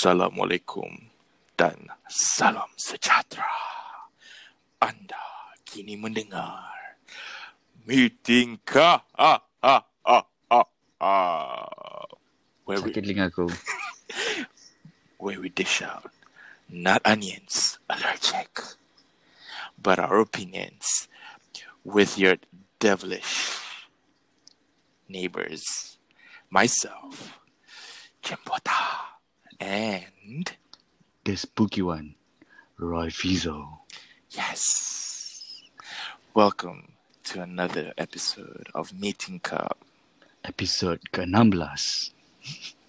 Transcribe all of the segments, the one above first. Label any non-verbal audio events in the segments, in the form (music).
Assalamualaikum dan salam sejahtera. Anda kini mendengar meeting ka ah ah ah ah ah where we Sakit telinga aku. (laughs) where we dish out not onions allergic but our opinions with your devilish neighbors myself Jimbota and The spooky one. Roy Fizo. Yes. Welcome to another episode of Meeting Cup. Episod ke-16.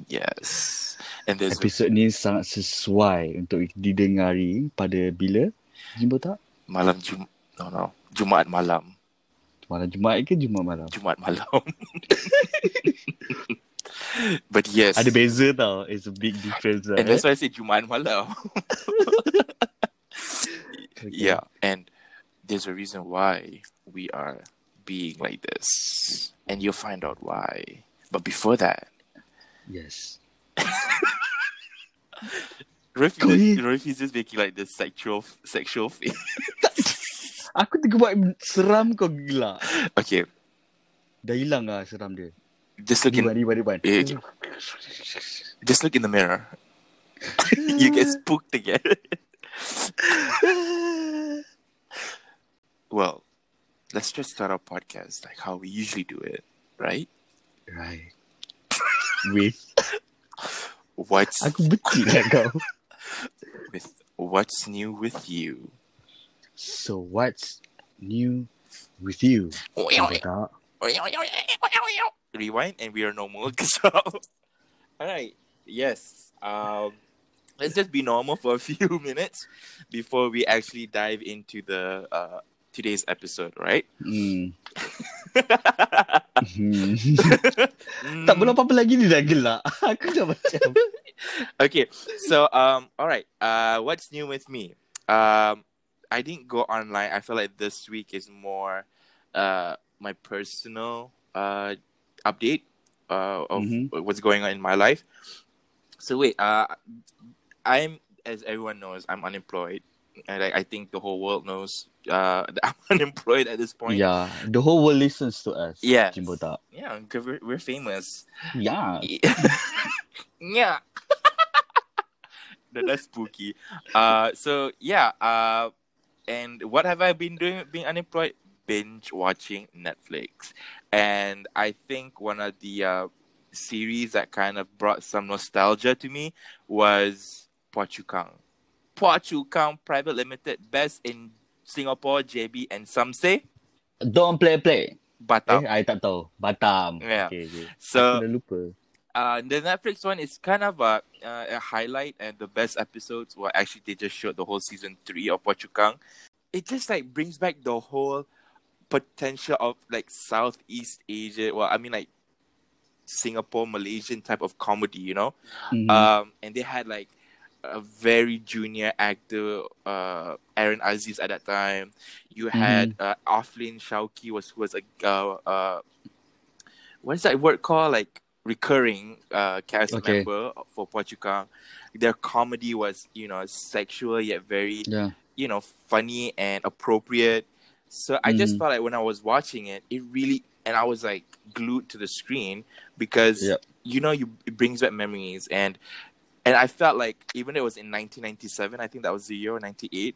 Yes. And there's Episod ni sangat sesuai untuk didengari pada bila? Jumpa tak? malam Jum no no Jumaat malam. Malam Jumaat ke Jumaat malam? Jumaat malam. (laughs) but yes. Ada beza tau. It's a big difference. and that's why I say Jumaat malam. (laughs) Yeah, and there's a reason why we are being like this. And you'll find out why. But before that, Yes. (laughs) Rafi, ni- Rafi's just making like this sexual sexual face. (laughs) Aku buat seram kau gila. okay, Dah hilang lah seram dia. Just look in just look in the mirror. (laughs) you get spooked again. (laughs) well, let's just start our podcast like how we usually do it, right? Right. (laughs) With What's Aku benci lah kau. with what's new with you? So what's new with you? Jumpa tak? Rewind and we are normal. (laughs) So, All right. Yes. Um, let's just be normal for a (laughs) few minutes before we actually dive into the uh, today's episode, right? Hmm. Hmm. Mm. (laughs) tak belum apa-apa lagi ni dah gelak. Aku dah macam. okay so um all right uh what's new with me um i didn't go online i feel like this week is more uh my personal uh update uh of Mhm. what's going on in my life so wait uh i'm as everyone knows i'm unemployed and I, I think the whole world knows uh that (laughs) i'm unemployed at this point Yeah, the whole world listens to us. Yeah, Jumpa tak? yeah 'cause we're, we're famous Yeah. (laughs) yeah. (laughs) that, that's spooky. Uh, so yeah. Uh, and what have I been doing? Being unemployed, binge watching Netflix, and I think one of the uh, series that kind of brought some nostalgia to me was Phua Chu Kang. Phua Private Limited, best in Singapore, JB, and some say Don't play play. Batam. Eh, I tak tahu. Batam. Yeah. Okay, okay. So Aku dah lupa. uh, the Netflix one is kind of a, uh, a highlight, and the best episodes were actually they just showed the whole season three of Chu It just like brings back the whole potential of like Southeast Asia. Well, I mean like Singapore Malaysian type of comedy, you know. Mhm. Um, and they had like a very junior actor, uh, Aaron Aziz at that time. You had uh, Aflin Shauki was who was a uh, uh, what is that word called? Like recurring uh cast Okay. member for Phua Chu Kang. Their comedy was you know sexual yet very yeah. you know funny and appropriate. So I just Mhm. felt like when I was watching it, it really and I was like glued to the screen because Yep. you know you it brings back memories and and I felt like even though it was in 1997, I think that was the year or 98.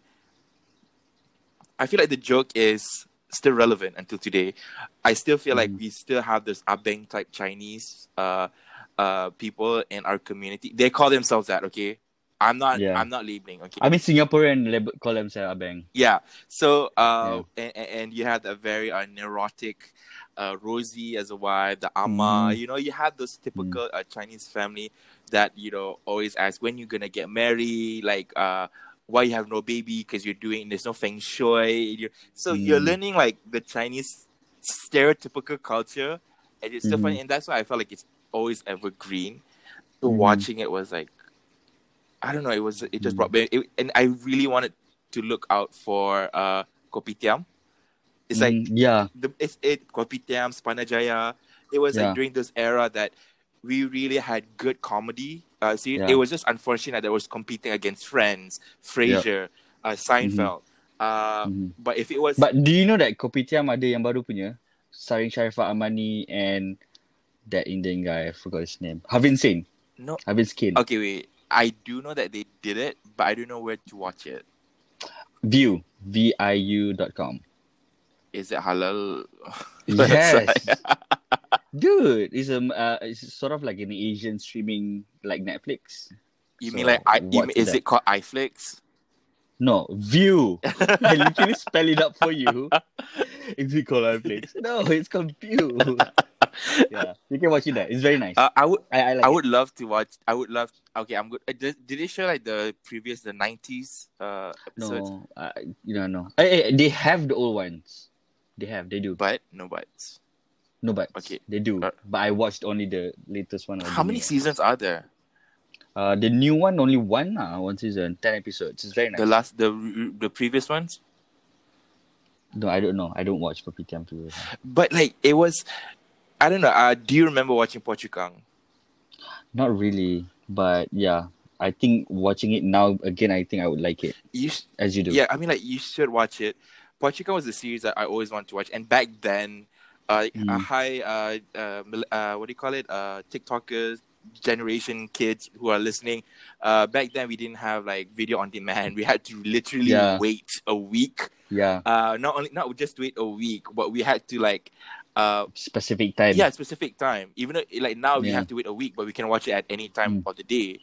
I feel like the joke is still relevant until today. I still feel like Mhm. we still have this abeng type Chinese uh uh people in our community. They call themselves that, okay? I'm not Yeah. I'm not labeling, okay? I mean Singaporean label, call themselves abang. Yeah. So, uh, and, and you had a very uh, neurotic uh, Rosie as a wife, the ama. Mm. You know, you had those typical uh, Chinese family that you know always ask when you're gonna get married, like uh, why you have no baby because you're doing there's no feng shui. You're, so you're Mm. learning like the Chinese stereotypical culture, and it's Mhm. funny. And that's why I felt like it's always evergreen. So Mhm. watching it was like, I don't know. It was it just Mm. brought me, it, and I really wanted to look out for uh kopitiam. It's like Mm, yeah. the it's it kopitiam Spanajaya. It was Yeah. like during this era that we really had good comedy. Uh, see, Yeah. it was just unfortunate that it was competing against Friends, Frasier, uh, Seinfeld. Uh, Mhm. But if it was, But do you know that Kopitiam ada yang baru punya? Starring Sharifah Amani and that Indian guy, I forgot his name. Havin Singh. no, Havin Skin. okay, wait. I do know that they did it, but I don't know where to watch it. Viu. V-I-U dot com. Is it halal? Yes. (laughs) (laughs) Dude, it's a uh, it's sort of like an Asian streaming like Netflix. You So, mean like I? You mean, is that. it called iFlix? No, Viu. (laughs) I literally spell it up for you. It's called Netflix. No, it's called Viu. yeah, you can watch it there. It's very nice. Uh, I would. I, I like I it. would love to watch. I would love. Okay, I'm good. Uh, did, did they show like the previous the nineties uh episodes? No, I, you know, no. Eh, eh, they have the old ones. They have, they do. But no buts. No, but Okay. they do. Uh, but I watched only the latest one. How many seasons are there? Uh, the new one only one. Uh, one season, ten episodes. It's very nice. The last, the the previous ones. no, I don't know. I don't watch Kopitiam too. But like it was, I don't know. Uh, do you remember watching Phua Chu Kang? Not really, but yeah. I think watching it now again, I think I would like it You sh- as you do. yeah, I mean like you should watch it. Phua Chu Kang was a series that I always wanted to watch, and back then, uh, Mm. uh hi, uh, uh, uh, what do you call it? Uh, TikTokers, generation kids who are listening. Uh, back then we didn't have like video on demand. We had to literally Yeah. wait a week. Yeah, Uh, not only not just wait a week, but we had to like, uh, specific time. yeah, specific time. Even though like now we Yeah. have to wait a week, but we can watch it at any time Mm. of the day.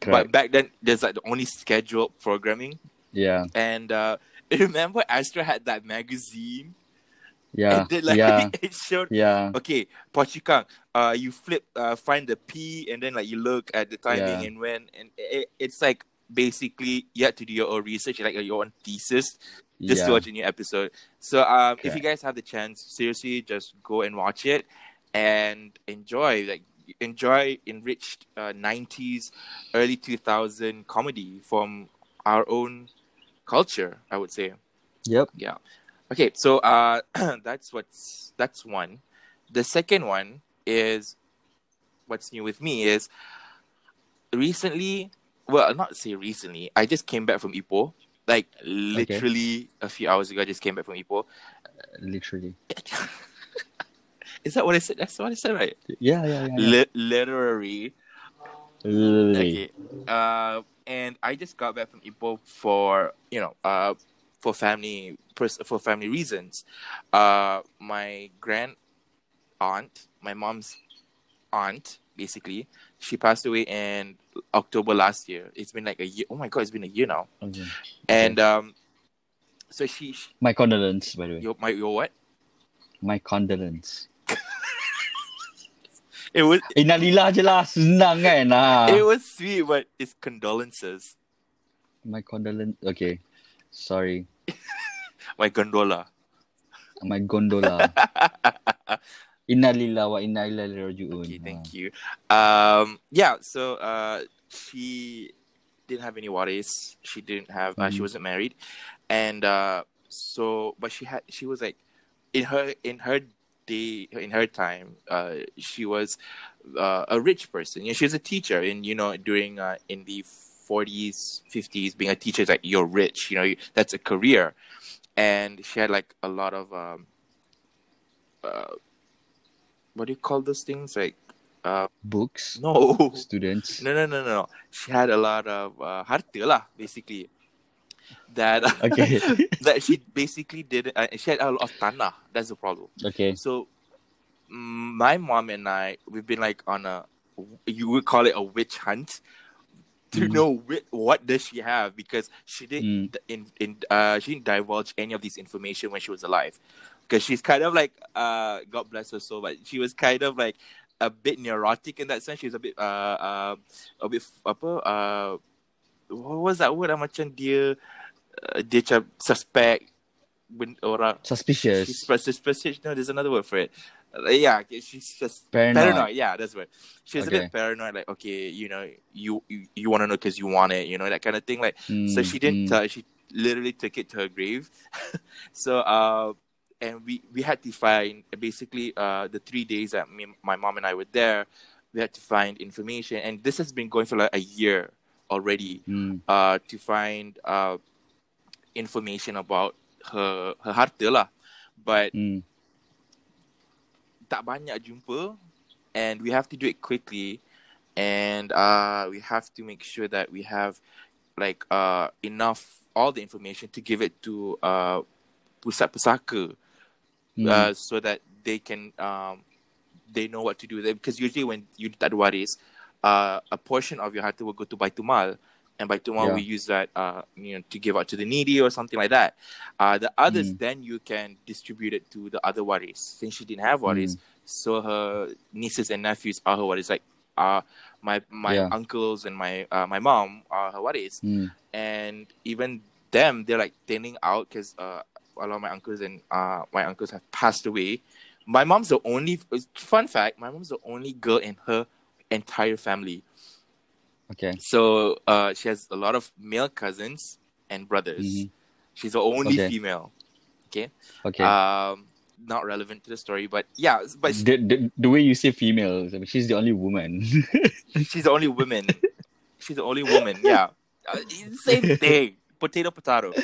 correct. But back then, there's like the only scheduled programming. yeah, And uh, (laughs) remember, Astro had that magazine. yeah, then, like, yeah, (laughs) it showed. yeah, Okay, Phua Chu Kang, uh, you flip, uh, find the P, and then like you look at the timing Yeah. and when, and it, it's like basically you have to do your own research, like your own thesis, just yeah. to watch a new episode. So um, if you guys have the chance, seriously, just go and watch it and enjoy. Like enjoy enriched uh, 90s, early 2000 comedy from our own culture. I would say. Yep. Yeah. Okay, so uh, (clears throat) that's what's that's one. The second one is what's new with me is recently. Well, not say recently. I just came back from Ipoh. Like literally a few hours ago, I just came back from Ipoh. Literally. (laughs) Is that what I said? That's what I said, right? Yeah, yeah, yeah. yeah. Li- literary. Literally. Okay. Uh, and I just got back from Ipoh for you know uh for family for family reasons. Uh, my grand aunt, my mom's aunt, basically, she passed away in October last year. It's been like a year. Oh my god, it's been a year now. Okay. And um, so she, she My condolence, by the way. your my your what? My condolence. (laughs) It was Innalillah je lah. Senang kan? Ah. it was sweet, but it's condolences. My condolence. Okay. Sorry. (laughs) My gondola. My gondola. (laughs) Innalillah wa inna ilaihi raji'un. Okay, thank you. Um, yeah, so uh, she didn't have any worries. She didn't have. Uh, she Mhm. wasn't married, and uh, so but she had. She was like, in her in her day in her time, uh, she was uh, a rich person. You know, she was a teacher, and you know during uh, in the forties, fifties, being a teacher is like you're rich. You know, you, that's a career, and she had like a lot of um, uh, what do you call those things like. Uh, Books. no, Students. no, no, no, no. She had a lot of uh, harta lah, basically. That (laughs) Okay. that she basically did. Uh, she had a lot of tanah. That's the problem. okay. So, mm, my mom and I, we've been like on a, you would call it a witch hunt, to Mm. know whi- what does she have because she didn't Mm. in in uh she didn't divulge any of this information when she was alive, because she's kind of like uh God bless her soul, but she was kind of like a bit neurotic in that sense. she's a bit uh uh a bit apa uh what was that word? Ah, Macam dia uh, dia macam suspect when orang Suspicious. She's suspicious. No, there's another word for it. Uh, yeah, she's just Paranoid. paranoid. Yeah, that's what. She's a bit paranoid. Like, okay, you know, you you, you want to know because you want it. You know that kind of thing. Like, so Mm, she didn't. mm. Uh, she literally took it to her grave. (laughs) so, uh, and we we had to find basically uh the three days that me, my mom and I were there. we had to find information, and this has been going for like a year already. Mm. Uh, to find uh information about her her harta lah, but Mm. tak banyak jumpa, and we have to do it quickly, and uh we have to make sure that we have like uh enough all the information to give it to uh pusat pusaka Mm. uh, so that they can um, they know what to do there because usually when you do ada waris uh, a portion of your harta will go to Baitul Mal and Baitul Mal Yeah. we use that uh, you know to give out to the needy or something like that uh, the others Mm. then you can distribute it to the other waris since she didn't have waris so her nieces and nephews are her waris like uh, my my Yeah. uncles and my uh, my mom are her waris Mm. and even them they're like thinning out because uh, a lot of my uncles and uh, my uncles have passed away my mom's the only fun fact my mom's the only girl in her entire family Okay. so uh, she has a lot of male cousins and brothers Mhm. she's the only Okay. female Okay. Okay. Um not relevant to the story but yeah but the, the the way you say female, I mean, she's the only woman. (laughs) she's the only woman she's the only woman yeah uh, same thing potato potato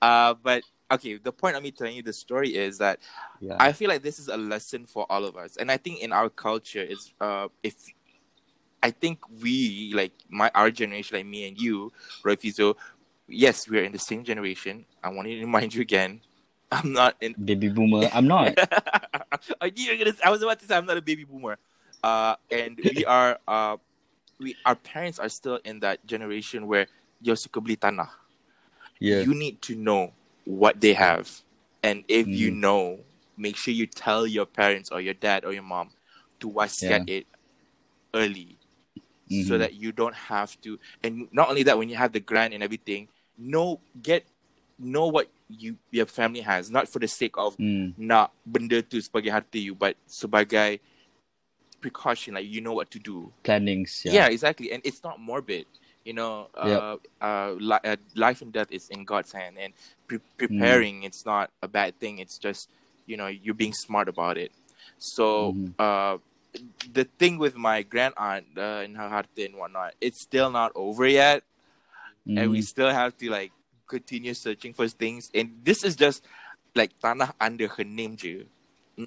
uh but okay the point of me telling you the story is that yeah. I feel like this is a lesson for all of us, and I think in our culture is uh if I think we like my our generation, like me and you, Rofizo, yes, we're in the same generation. I want to (laughs) remind you again, I'm not in. (laughs) Baby boomer. I'm not. (laughs) I knew you were gonna. I was about to say I'm not a baby boomer, uh, and we are. Uh, we our parents are still in that generation where you're tanah Yeah. you need to know what they have. And if you Mm. know, make sure you tell your parents or your dad or your mom to wasiat it early so Mhm. that you don't have to and not only that when you have the grant and everything, know get know what you your family has, not for the sake of Mm. nak benda tu sebagai harta you, but sebagai precaution, like you know what to do. Plannings. Yeah. Yeah. exactly. And it's not morbid. You know, uh, Yep. uh, li- uh, life and death is in God's hand, and pre- preparing it's not a bad thing. It's just you know you're being smart about it. So uh, the thing with my grand aunt uh, and her heart and whatnot, it's still not over yet, and we Mhm. still have to like continue searching for things. And this is just like tanah under her name, je.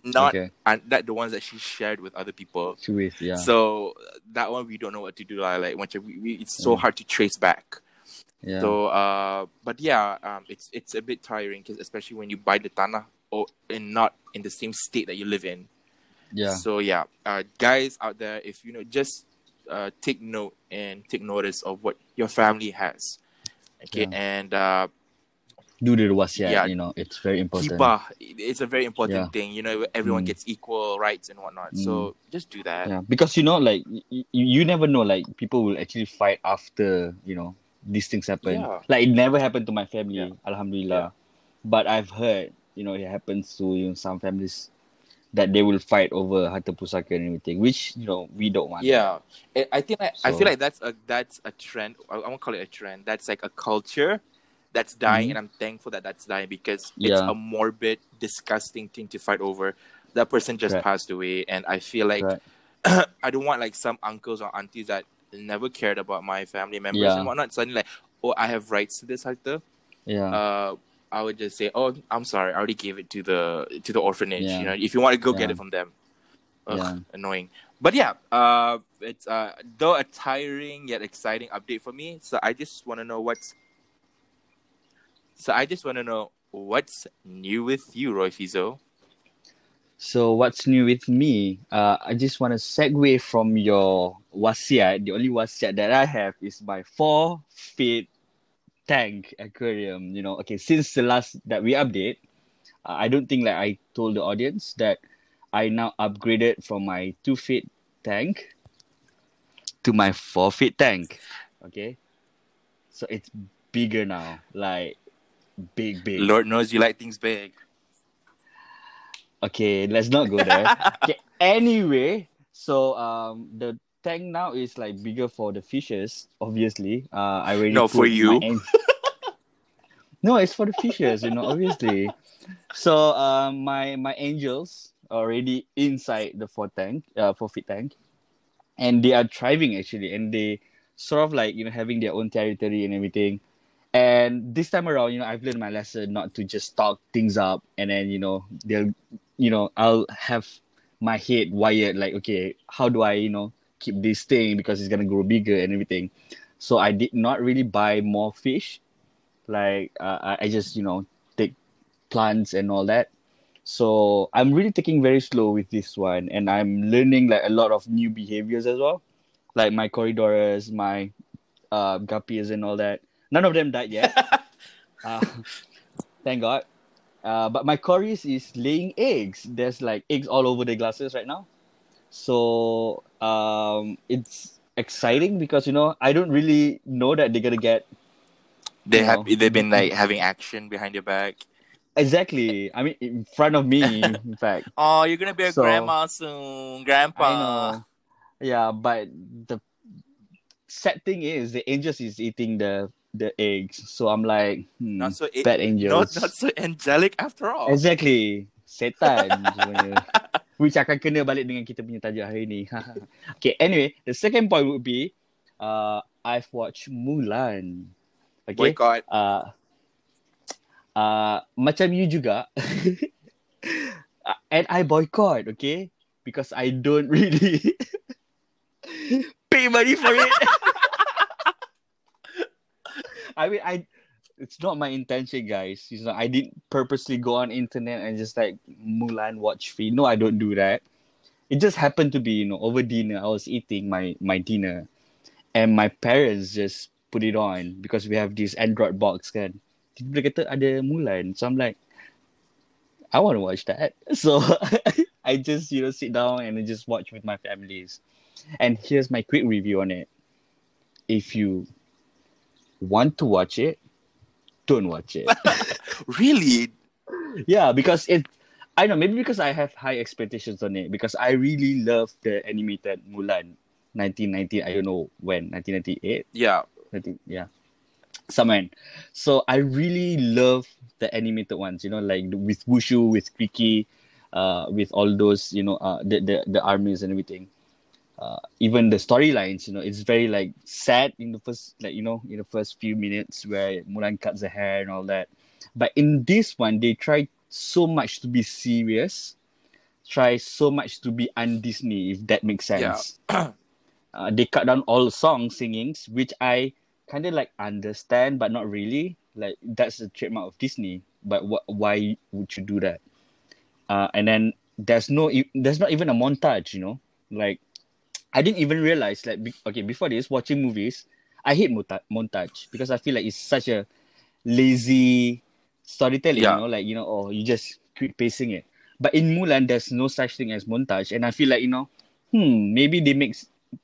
Not okay. and that the ones that she shared with other people. Two with yeah. So that one we don't know what to do. Like once we, we, it's so Mm. hard to trace back. yeah. So uh, but yeah, um, it's it's a bit tiring because especially when you buy the tanah or and not in the same state that you live in. yeah. So yeah, uh, guys out there, if you know, just uh, take note and take notice of what your family has. Okay, Yeah. and uh, Do the wasiat. yeah. You know, it's very important. hibah, it's a very important Yeah. thing. You know, everyone Mm. gets equal rights and whatnot. So just do that. Yeah, because you know, like y- y- you never know, like people will actually fight after you know these things happen. Yeah. Like it never happened to my family, Yeah. Alhamdulillah. But I've heard, you know, it happens to you know, some families that they will fight over harta pusaka and everything, which you know we don't want. Yeah, I think I, I feel like that's a that's a trend. I, I won't call it a trend. That's like a culture that's dying, Mhm. and I'm thankful that that's dying because it's a morbid, disgusting thing to fight over. That person just Right. passed away, and I feel like Right. (clears throat) I don't want like some uncles or aunties that never cared about my family members Yeah. and whatnot. Suddenly, like, oh, I have rights to this harta. Yeah. Uh, I would just say, oh, I'm sorry, I already gave it to the to the orphanage. Yeah. You know, if you want to go get it from them. Ugh, Yeah. annoying. But yeah, uh, it's uh, though a tiring yet exciting update for me. So I just want to know what's. So I just want to know what's new with you, Roy Fizo. So what's new with me? Uh, I just want to segue from your wasiat. The only wasiat that I have is my four feet tank aquarium. You know, okay, since the last that we update, uh, I don't think like I told the audience that I now upgraded from my two feet tank to my four feet tank. Okay, so it's bigger now, like big, big. Lord knows you like things big. Okay, let's not go there. (laughs) okay, anyway, so um, the tank now is like bigger for the fishes. Obviously, uh, I already No, for you. (laughs) no, it's for the fishes. You know, obviously. So um, my my angels are already inside the four tank, uh, four feet tank, and they are thriving actually, and they sort of like you know having their own territory and everything. And this time around, you know, I've learned my lesson not to just talk things up, and then you know they'll, you know, I'll have my head wired like, okay, how do I, you know, keep this thing because it's gonna grow bigger and everything. So I did not really buy more fish. Like uh, I just, you know, take plants and all that. So I'm really taking very slow with this one, and I'm learning like a lot of new behaviors as well, like my Corydoras, my uh, guppies, and all that. None of them died yet. (laughs) uh, thank God. Uh, but my Corys is laying eggs. There's like eggs all over the glasses right now. So um, it's exciting because you know I don't really know that they're gonna get. They have know. they've been like having action behind your back. Exactly. I mean, in front of me, in fact. (laughs) Oh, you're gonna be a So- grandma soon, grandpa. I know. Yeah, but the sad thing is the angels is eating the the eggs. So I'm like, hmm, Not so a- bad not angels. not so angelic after all. Exactly. Setan (laughs) sebenarnya. Which akan kena balik dengan kita punya tajuk hari ni. (laughs) okay, anyway, the second point would be uh, I've watched Mulan. Okay. Boycott. Uh, uh, macam you juga. (laughs) And I boycott, okay? Because I don't really pay money for it. I mean, I it's not my intention, guys. You know, I didn't purposely go on internet and just like Mulan watch free. No, I don't do that. It just happened to be, you know, over dinner. I was eating my my dinner, and my parents just put it on because we have this Android box kan. Tiba-tiba kata ada Mulan. So I'm like, I want to watch that. (laughs) So (laughs) I just, you know, sit down and just watch with my families. And here's my quick review on it. If you want to watch it, don't watch it. (laughs) Really? yeah, because it, I know, maybe because I have high expectations on it, because I really love the animated Mulan 1990, I don't know when, 1998. Yeah. I think yeah, somewhere. So I really love the animated ones. You know, like with Mushu, with Cri-Kee, uh, with all those you know, uh, the the, the armies and everything. Uh, even the storylines, you know, it's very like sad in the first, like you know, in the first few minutes where Mulan cuts her hair and all that. But in this one, they try so much to be serious, try so much to be un-Disney, if that makes Yeah. sense. (coughs) uh, they cut down all the song singings, which I kind of like understand, but not really. Like that's the trademark of Disney. But wh- why would you do that? Uh, and then there's no, there's not even a montage. You know, like I didn't even realize. Like be- okay, before this, watching movies, I hate monta- montage because I feel like it's such a lazy storytelling. Yeah. You know, like you know, or you just quick pacing it. But in Mulan, there's no such thing as montage, and I feel like you know, hmm, maybe they make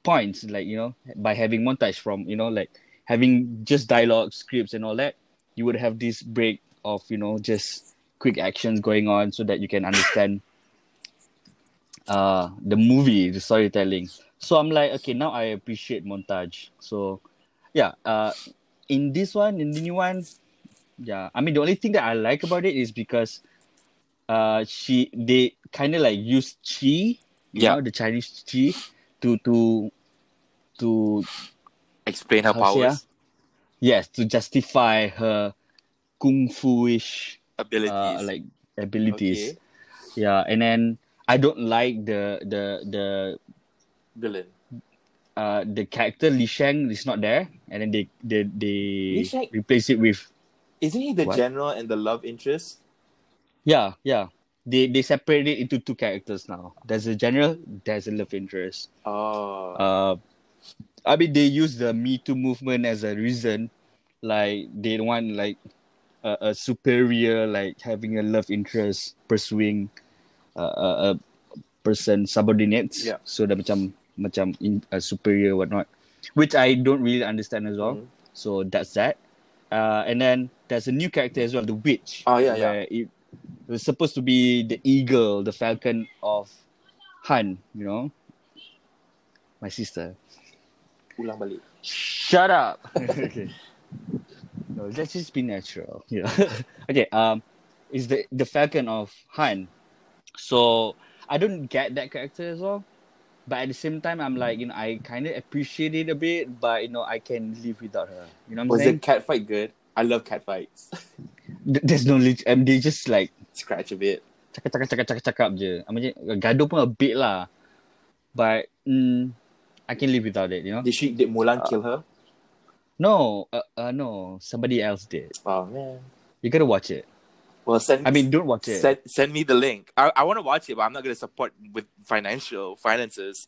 points like you know by having montage from you know like having just dialogue scripts and all that you would have this break of you know just quick actions going on so that you can understand uh the movie the storytelling so i'm like okay now i appreciate montage so yeah uh in this one in the new one yeah i mean the only thing that i like about it is because uh she they kind of like use chi you Yeah. know the chinese chi to to to Explain her to say, powers, yes to justify her kung fu-ish abilities. uh, like abilities Okay. yeah and then i don't like the the the Villain. uh the character li shang is not there and then they they they Li Shang- replace it with Isn't he the What? general and the love interest? yeah yeah they they separate it into two characters now there's a general there's a love interest Oh. uh I mean they use the Me Too movement as a reason, like they want like a, a superior like having a love interest pursuing uh, a, a person subordinates. Yeah. So dah macam macam in, uh, superior whatnot, which I don't really understand as well. Mhm. So that's that. Uh, and then there's a new character as well, the witch. Oh, yeah, yeah. It, it was supposed to be the eagle, the falcon of Han. You know, my sister. Ulang balik. Shut up. (laughs) okay. No, let's just be natural. Yeah. (laughs) okay. Um, is the the Falcon of Han. So I don't get that character as well. But at the same time, I'm like, you know, I kind of appreciate it a bit, but you know, I can live without her. You know what I'm Was saying? the cat fight good? I love cat fights. (laughs) There's no, leg- um, they just like Scratch a bit. cakap cakap cakap cakap cakap je. I mean, gaduh pun a bit lah, but mm, I can live without it. You know? Did she? Did Mulan kill her? No, uh, uh, no, somebody else did. Oh man. You gotta watch it. Well, send. I mean, don't watch it. send send me the link. I I want to watch it, but I'm not gonna support with financial finances.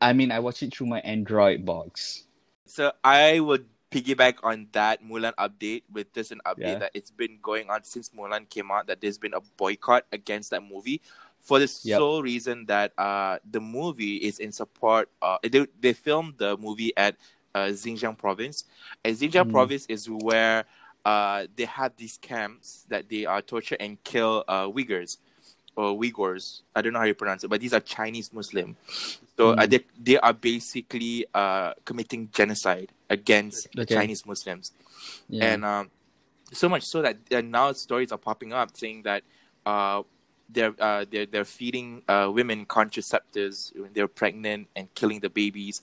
I mean, I watch it through my Android box. So I would piggyback on that Mulan update with this an update Yeah. that it's been going on since Mulan came out that there's been a boycott against that movie for the Yep. sole reason that uh the movie is in support uh they they filmed the movie at uh, Xinjiang province and Xinjiang Mm. province is where uh they have these camps that they uh, torture and kill uh Uyghurs or Uyghurs I don't know how you pronounce it but these are Chinese Muslim so uh, Mm. they they are basically uh committing genocide against Okay. Chinese Muslims Yeah. and um, so much so that uh, now stories are popping up saying that uh, they're uh, they're they're feeding uh, women contraceptives when they're pregnant and killing the babies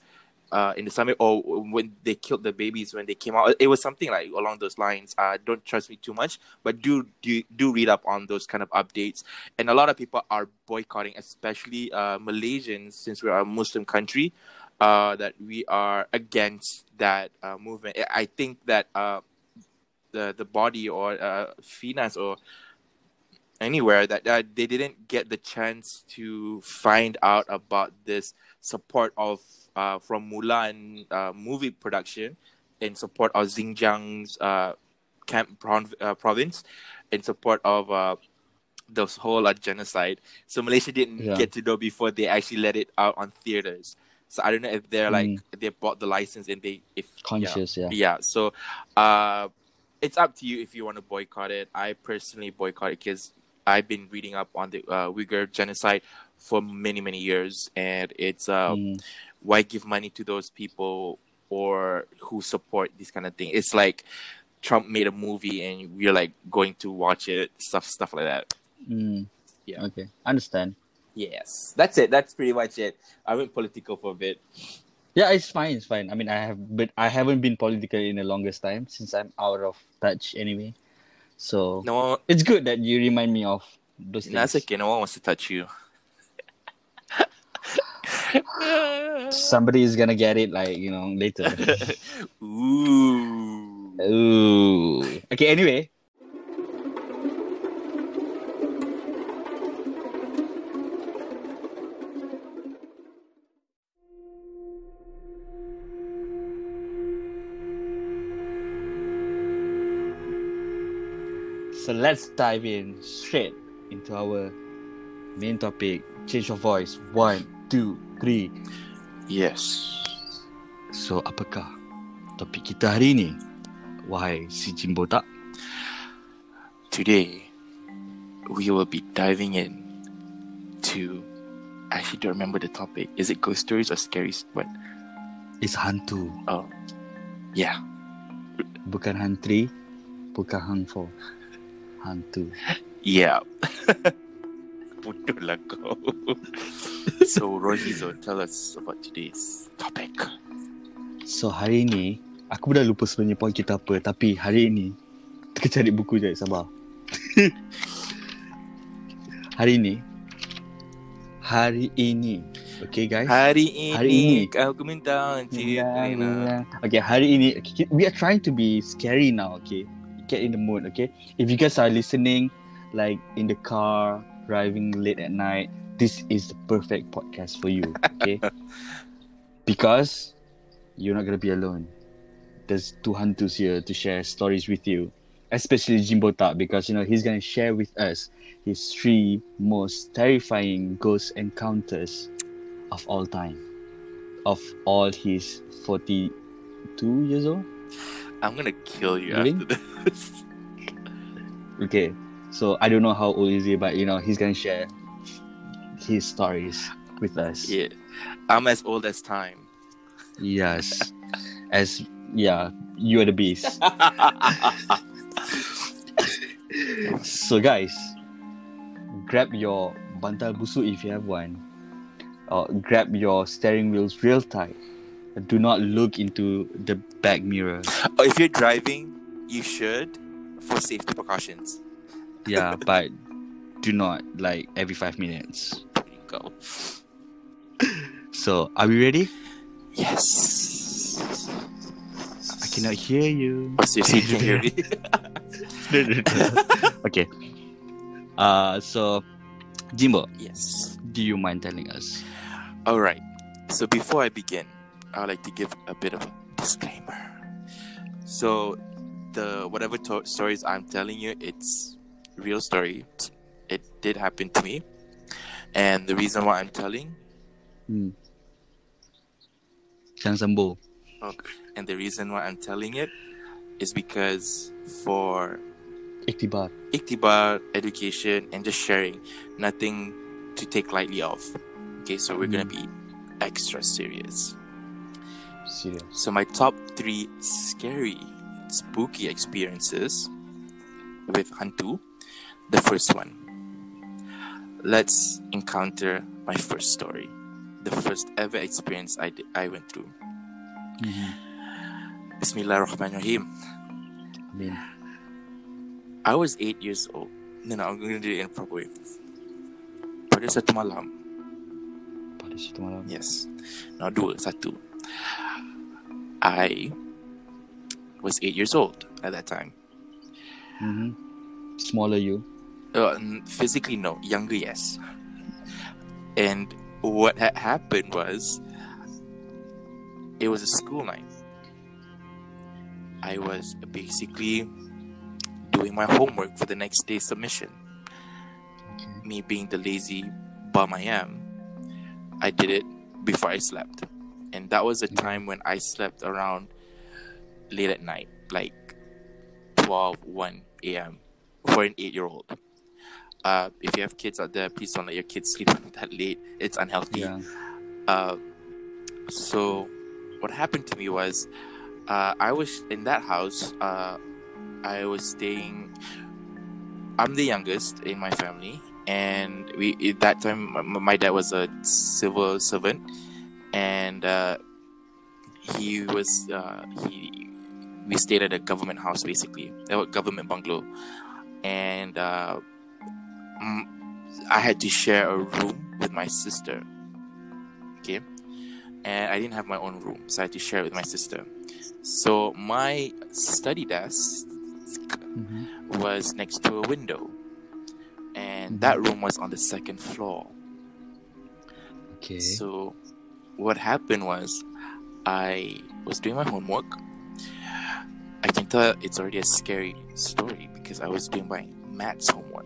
uh, in the summit or when they killed the babies when they came out. It was something like along those lines. Uh, don't trust me too much, but do do do read up on those kind of updates. And a lot of people are boycotting, especially uh, Malaysians, since we're a Muslim country. Uh, that we are against that uh, movement. I think that uh, the the body or uh, Finas or anywhere that uh, they didn't get the chance to find out about this support of uh, from Mulan uh, movie production in support of Xinjiang's uh, camp uh, province in support of uh, the whole uh, genocide. So Malaysia didn't Yeah. get to know before they actually let it out on theaters. So I don't know if they're like Mm. they bought the license and they if yeah. Conscious, yeah. Yeah, so uh, it's up to you if you want to boycott it. I personally boycott it because I've been reading up on the uh, Uyghur genocide for many, many years, and it's uh, Mm. why give money to those people or who support this kind of thing? It's like Trump made a movie and we're like going to watch it, stuff, stuff like that. Mm. Yeah. Okay, understand. Yes, that's it. That's pretty much it. I went political for a bit. Yeah, it's fine. It's fine. I mean, I have, but I haven't been political in the longest time since I'm out of touch anyway. So No, it's good that you remind me of those things. that's okay. No one wants to touch you. (laughs) Somebody is gonna get it, like you know, later. (laughs) Ooh. Ooh. Okay. Anyway, so let's dive in straight into our main topic. Change of voice. One, two, three. Yes. So, apakah topik kita hari ini? Wahai si Jimbo tak? Today, we will be diving in to. I actually don't remember the topic. Is it ghost stories or scary? What? It's hantu. Oh, yeah. Bukan hantri, bukan hangfo. Hantu. Yeah. (laughs) Bodoh lah kau. (laughs) so, Rojizo, tell us about today's topic. So, hari ini, aku dah lupa sebenarnya point kita apa. Tapi hari ini, kita cari buku je, sabar. (laughs) hari ini, hari ini, okay guys? Hari ini, Hari ini. kau minta cerita. Okay, hari ini okay, we are trying to be scary now. Okay, get in the mood. Okay, if you guys are listening, like in the car, driving late at night, this is the perfect podcast for you. Okay, (laughs) because you're not gonna be alone. There's two hunters here to share stories with you, especially Jimbo Tak, because you know he's gonna share with us his three most terrifying ghost encounters of all time, of all his 42 years old. I'm gonna kill you Really? after this. (laughs) Okay, so I don't know how old is he, but you know he's gonna share his stories with us. yeah. I'm as old as time. Yes, as yeah, you are the beast. (laughs) So guys, grab your bantal busu if you have one. or grab your steering wheels real tight. Do not look into the back mirror. Or if you're driving, you should for safety precautions. Yeah, (laughs) but do not like every five minutes. Go. So, are we ready? Yes. I cannot hear you. Oh, seriously, you can hear me? (laughs) No, no, no. (laughs) okay. Uh, so, Jimbo, yes. do you mind telling us? All right. So before I begin, I like to give a bit of a disclaimer. So, the whatever to- stories I'm telling you, it's real story. It did happen to me, and the reason why I'm telling, Hmm. Sembuh. and the reason why I'm telling it, is because for Iktibar. iktibar, education, and just sharing, nothing to take lightly of. Okay, so we're gonna be extra serious. Serious. So my top three scary, spooky experiences with Hantu. The first one. Let's encounter my first story. The first ever experience I, di- I went through. Mhm. Bismillahirrahmanirrahim. I I was eight years old. No, no, I'm going to do it in a proper way. Pada satu malam, pada situ malam. yes. No, dua, satu. I was eight years old at that time. Mhm. Smaller you. Uh, physically, no. Younger, yes. And what had happened was, it was a school night. I was basically doing my homework for the next day's submission. Okay. Me being the lazy bum I am, I did it before I slept. And that was a time when I slept around late at night, like 12, 1 a.m. for an 8 year old. Uh, if you have kids out there, please don't let your kids sleep (laughs) that late. It's unhealthy. Yeah. Uh, so what happened to me was uh, I was in that house. Uh, I was staying. I'm the youngest in my family, and we at that time my, my dad was a civil servant, and uh, he was uh, he. We stayed at a government house basically, a government bungalow, and uh, I had to share a room with my sister. Okay, and I didn't have my own room, so I had to share it with my sister. So my study desk Mhm. was next to a window, and Mhm. that room was on the second floor. Okay. So what happened was I was doing my homework. I can tell it's already a scary story because I was doing my maths homework.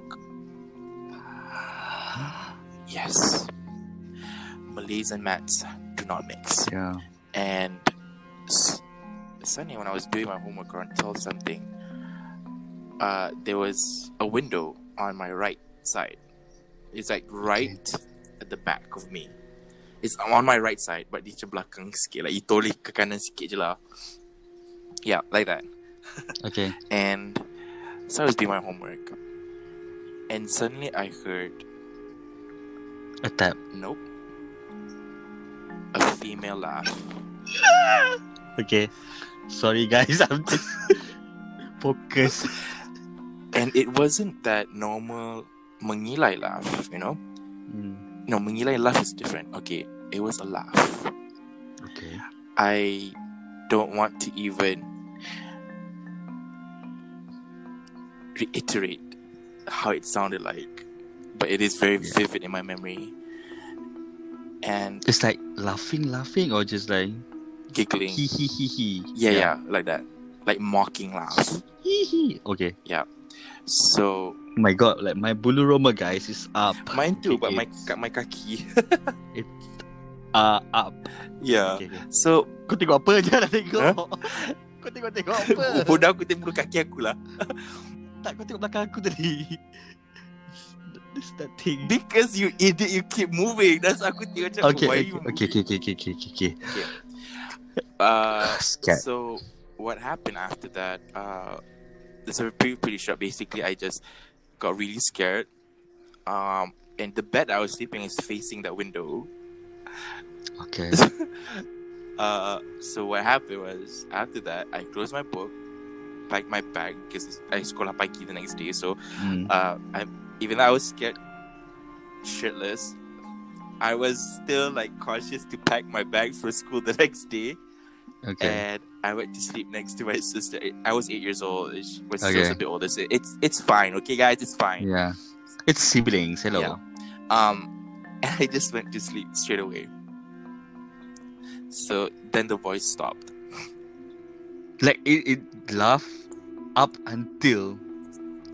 Yes. Malays and maths do not mix. yeah. And s- Sunday, when I was doing my homework around 12 something, uh, there was a window on my right side. It's like right at the back of me. It's on my right side, but di belakang sikit. Like, you toleh ke kanan sikit je lah. Yeah, like that. (laughs) Okay. And so I was doing my homework. And suddenly I heard, A tap. nope, a female laugh. (laughs) Okay. Sorry guys, I'm just (laughs) focus. And it wasn't that normal mengilai laugh, you know? Mm. No, mengilai laugh is different. Okay, it was a laugh. Okay. I don't want to even reiterate how it sounded like, but it is very Yeah. vivid in my memory. And It's like laughing, laughing, or just like giggling. hee hee hee hee. Yeah, yeah, like that. Like mocking laugh. Hee hee. Okay. Yeah. So my god, like my bulu roma guys is up. mine too, but my my kaki. It's (laughs) uh up. yeah. Okay, okay. So Kau tengok apa je nak tengok. (laughs) Kau tengok-tengok apa? (laughs) bodoh aku tengok kaki aku lah. (laughs) tak kau tengok belakang aku tadi. This that thing. Because you idiot, you keep moving. That's aku tengok macam Okay, why okay, you okay, okay, okay, okay, okay, okay. Uh, Scared. so what happened after that? Uh, it's a pretty pretty short. Basically, I just got really scared. Um, and the bed I was sleeping is facing that window. Okay. (laughs) uh, so what happened was after that, I closed my book, packed my bag because I sekolah pagi the next day. So Mm. uh, I even though I was scared shitless, I was still like cautious to pack my bag for school the (laughs) next day. Okay. And I went to sleep next to my sister. I was eight years old. She was Okay. still a bit older. So it's it's fine, okay, guys, it's fine. Yeah. It's siblings. Hello. Yeah. Um, (laughs) and I just went to sleep straight away. So then the voice stopped. Like it, it laugh up until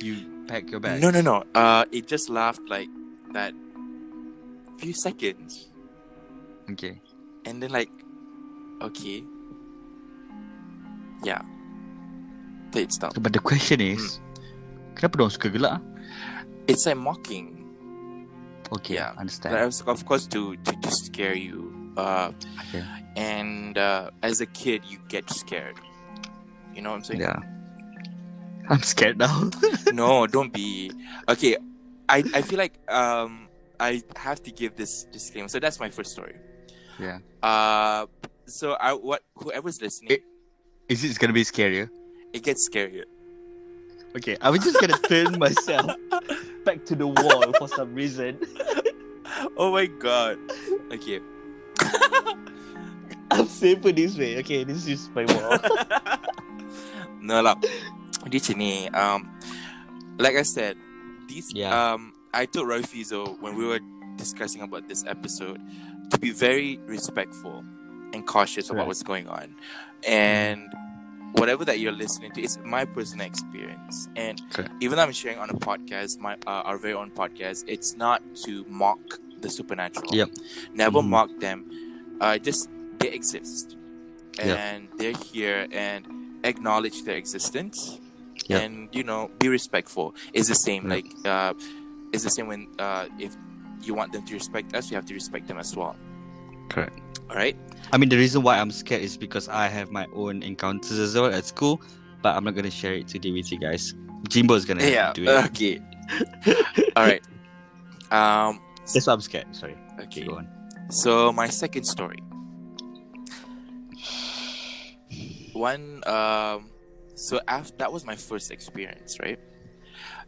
you pack your bag. No, no, no. Uh, it just laughed like that few seconds, Okay. and then like, okay, yeah, then it stopped. But the question is, kenapa dong suka gelak? ah? It's like mocking. Okay, Yeah. understand. But was, of course, to to, to scare you. Uh, Okay. and uh, as a kid, you get scared. You know what I'm saying? Yeah. (laughs) I'm scared now. (laughs) no, don't be. Okay, I I feel like um I have to give this disclaimer. So that's my first story. yeah. Uh, so I what whoever's listening, It- Is it gonna be scarier? it gets scarier. Okay, I was just gonna turn myself back to the wall for some reason. (laughs) Oh my god. Okay. (laughs) I'm safer this way. Okay, this is my wall. (laughs) no lah. Dia macam ni. Um, like I said, these Yeah. um, I told Roy Fizo when we were discussing about this episode to be very respectful and cautious about Right. what's going on, and whatever that you're listening to, it's my personal experience. And Correct. even though I'm sharing on a podcast, my uh, our very own podcast, it's not to mock the supernatural. Yep. Never Mhm. mock them. Uh, just they exist, Yep. and they're here, and acknowledge their existence, Yep. and you know, be respectful. It's the same. Yep. Like, uh, it's the same when uh, if you want them to respect us, you have to respect them as well. Correct. All right. I mean, the reason why I'm scared is because I have my own encounters as well at school, but I'm not gonna share it today with you guys. Jimbo is gonna Yeah. do it. Okay. (laughs) All right. Um. That's why I'm scared. Sorry. Okay. Go on. So my second story. One um so after that was my first experience, right?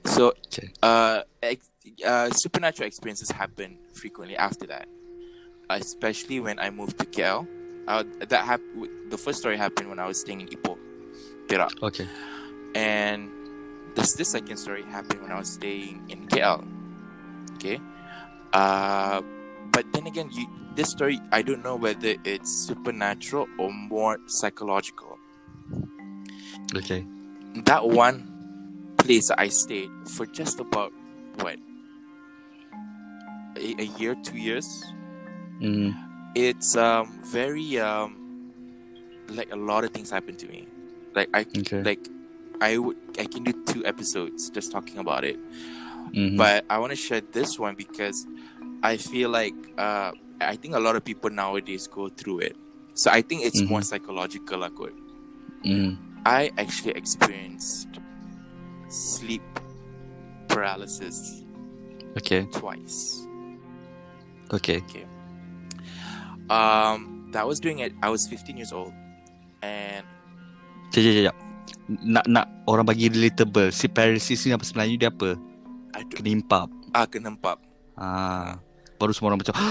So Okay. uh, ex- uh supernatural experiences happen frequently after that. Especially when I moved to KL. Uh, that hap- the first story happened when I was staying in Ipoh, Perak. Okay. And this this second story happened when I was staying in KL. Okay. Uh but then again you this story I don't know whether it's supernatural or more psychological. Okay. That one place I stayed for just about what a, a year, two years. Mm. It's um very um like a lot of things happened to me. Like I Okay. like I would I can do two episodes just talking about it. Mhm. but I want to share this one because I feel like uh, I think a lot of people nowadays go through it. So I think it's Mhm. more psychological. Like, what Mm. I actually experienced sleep paralysis Okay. twice. Okay. Okay. Um, that was doing it. I was 15 years old, and Sekejap, sekejap, sekejap. Nak nak orang bagi relatable. Sleep paralysis ni apa sebenarnya dia apa? Kena impap. ah, kenempap. Ah. Baru semua orang macam (gasps)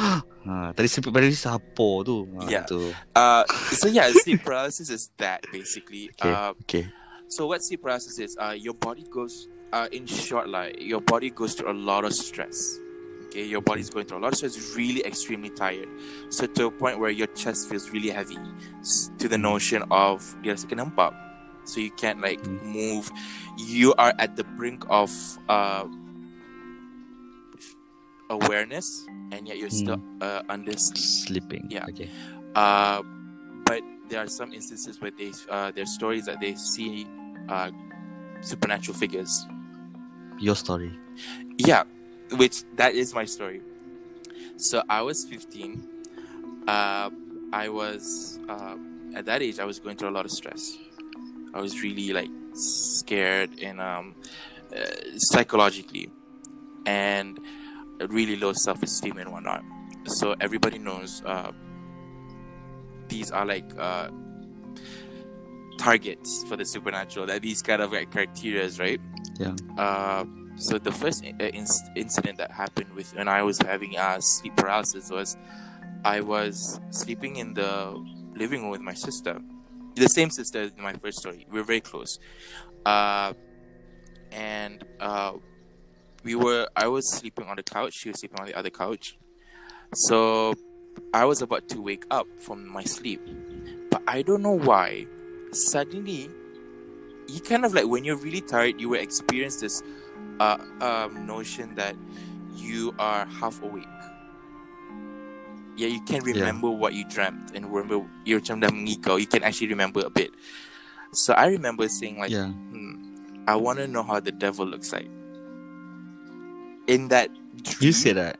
ha, tadi sleep paralysis apa tu? Ha, Yeah. tu. Uh, so yeah, (laughs) sleep paralysis is that basically. Okay. Uh, Okay. So what sleep paralysis is, uh, your body goes, uh, in short, like your body goes through a lot of stress. Okay, your body's going through a lot of stress, really extremely tired. So to a point where your chest feels really heavy, to the notion of dia rasa hempap. So you can't like Mm. move. You are at the brink of uh, awareness, and yet you're still uh, under. Sleeping. Yeah. Okay. Uh, but there are some instances where they uh, there's stories that they see uh, supernatural figures. Your story. Yeah, which that is my story. So I was 15. Uh, I was uh, at that age. I was going through a lot of stress. I was really like scared and um, uh, psychologically, and really low self-esteem and whatnot. so everybody knows uh, these are like uh, targets for the supernatural. That these kind of like criteria, right? Yeah. So the first in- uh, inc- incident that happened with when I was having uh, sleep paralysis was I was sleeping in the living room with my sister, the same sister in my first story. We are very close, uh, and uh, we were. I was sleeping on the couch. She was sleeping on the other couch. So I was about to wake up from my sleep, but I don't know why. Suddenly, you kind of like when you're really tired, you will experience this uh, um, notion that you are half awake. Yeah, you can remember what you dreamt and remember you're macam dah mengigau. You can actually remember a bit. So I remember saying like, Yeah. hmm, I want to know how the devil looks like. In that dream, You say that.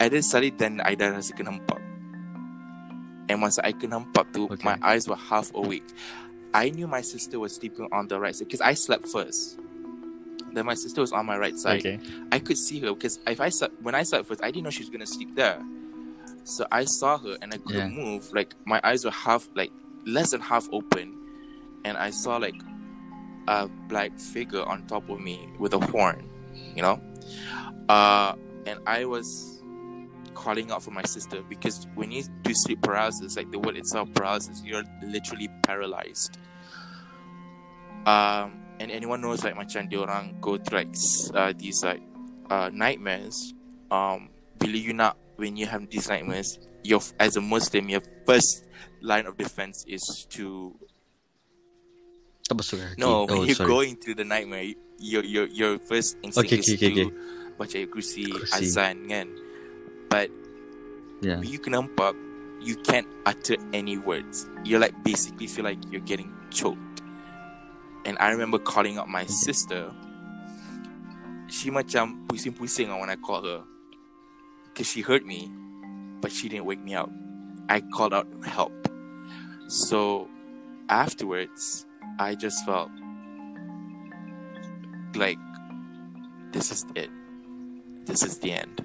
I then suddenly then I dah rasa kenampak. And once I kenampak tu, Okay. my eyes were half awake. I knew my sister was sleeping on the right side because I slept first. Then my sister was on my right side. Okay. I could see her because if I slept, when I slept first, I didn't know she was gonna sleep there. So I saw her and I couldn't Yeah. move. Like my eyes were half, like less than half open, and I saw like a black figure on top of me with a horn, you know. Uh, and I was calling out for my sister because when you do sleep paralysis, like the word itself, paralysis, you're literally paralyzed. Um, and anyone knows like macam dia orang go through like uh, these like uh, nightmares. Um, bila you nak when you have these nightmares, your as a Muslim, your first line of defense is to no. Oh, when you're sorry. going through the nightmare, your your your first instinct Okay, is okay, to okay. baca ayat kursi, Kursi. azan kan. But Yeah. when you kenampak, you can't utter any words. You like basically feel like you're getting choked. And I remember calling out my sister. She macam pusing-pusing when I called her. Because she heard me, but she didn't wake me up. I called out help. So afterwards, I just felt like this is it. This is the end.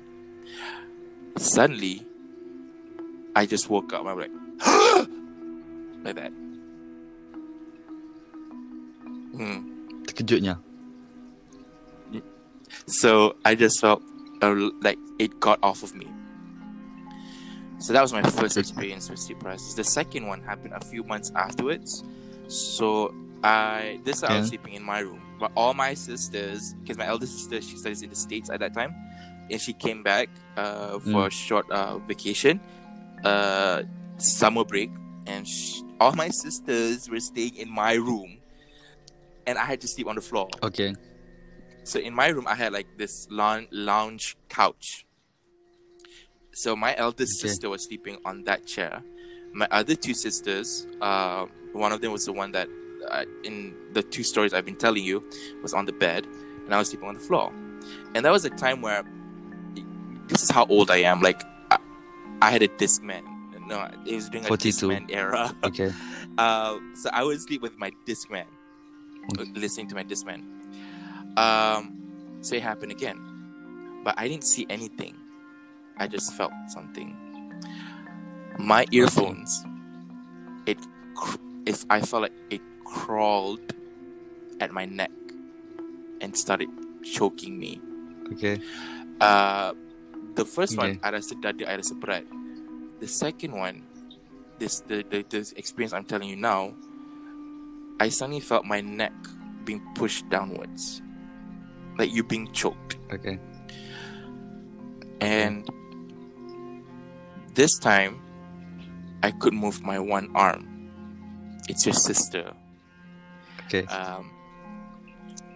Suddenly, I just woke up. I'm like, (gasps) like that. Hmm. Terkejutnya. So I just felt uh, like it got off of me. So that was my first experience with sleep paralysis. The second one happened a few months afterwards. So I this I was sleeping in my room, but all my sisters, because my eldest sister she studies in the states at that time, and she came back uh, for a short uh, vacation, uh, summer break, and sh- all my sisters were staying in my room, and I had to sleep on the floor. Okay. So in my room, I had like this lounge, lounge couch. So my eldest Okay. sister was sleeping on that chair. My other two sisters, uh, one of them was the one that, uh, in the two stories I've been telling you, was on the bed, and I was sleeping on the floor. And that was a time where, this is how old I am. Like, I, I had a Discman. No, it was during a 42. Discman era. Okay. (laughs) Uh, so I would sleep with my Discman, listening to my Discman. Um, so it happened again, but I didn't see anything. I just felt something. My earphones, it, if I felt like it crawled at my neck and started choking me. Okay. Uh, the first one, Okay. I rasa dada, I rasa berat. The second one, this the, the this experience I'm telling you now, I suddenly felt my neck being pushed downwards, like you being choked. Okay. And this time, I could move my one arm. It's your sister. Okay. Um,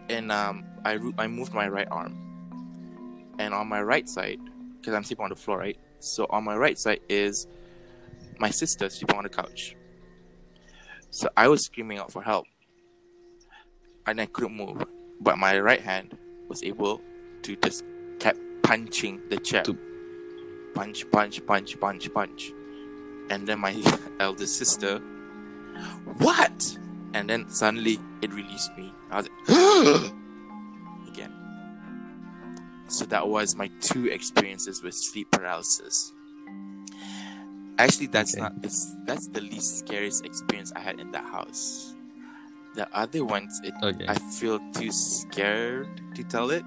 and um, I ro- I moved my right arm, and on my right side, because I'm sleeping on the floor, right. So on my right side is my sister sleeping on the couch. So I was screaming out for help, and I couldn't move, but my right hand was able to just kept punching the chair, To- punch, punch, punch, punch, punch, and then my (laughs) eldest sister, what? And then suddenly it released me. I was like, (gasps) again. So that was my two experiences with sleep paralysis. Actually, that's Okay. not. It's that's the least scariest experience I had in that house. The other ones, it, Okay. I feel too scared to tell it.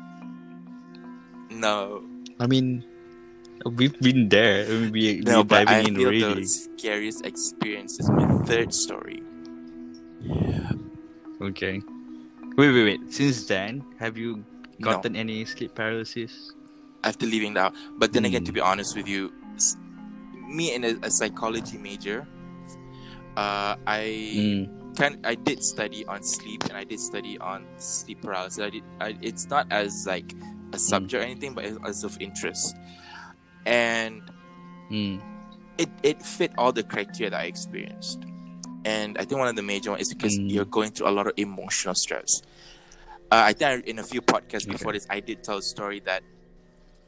No, I mean, we've been there. We, no, we're but I feel already. the scariest experience is my third story. Yeah. Okay. Wait, wait, wait. Since then, have you No. gotten any sleep paralysis? after leaving that. But then again, Mm. to be honest with you, me and a, a psychology major, uh, I Mm. can I did study on sleep and I did study on sleep paralysis. I did. I, it's not as like a subject or anything, but it's as of interest, and Mm. it it fit all the criteria that I experienced. And I think one of the major ones is because Mm. you're going through a lot of emotional stress. Uh, I think I- in a few podcasts Okay. before this, I did tell a story that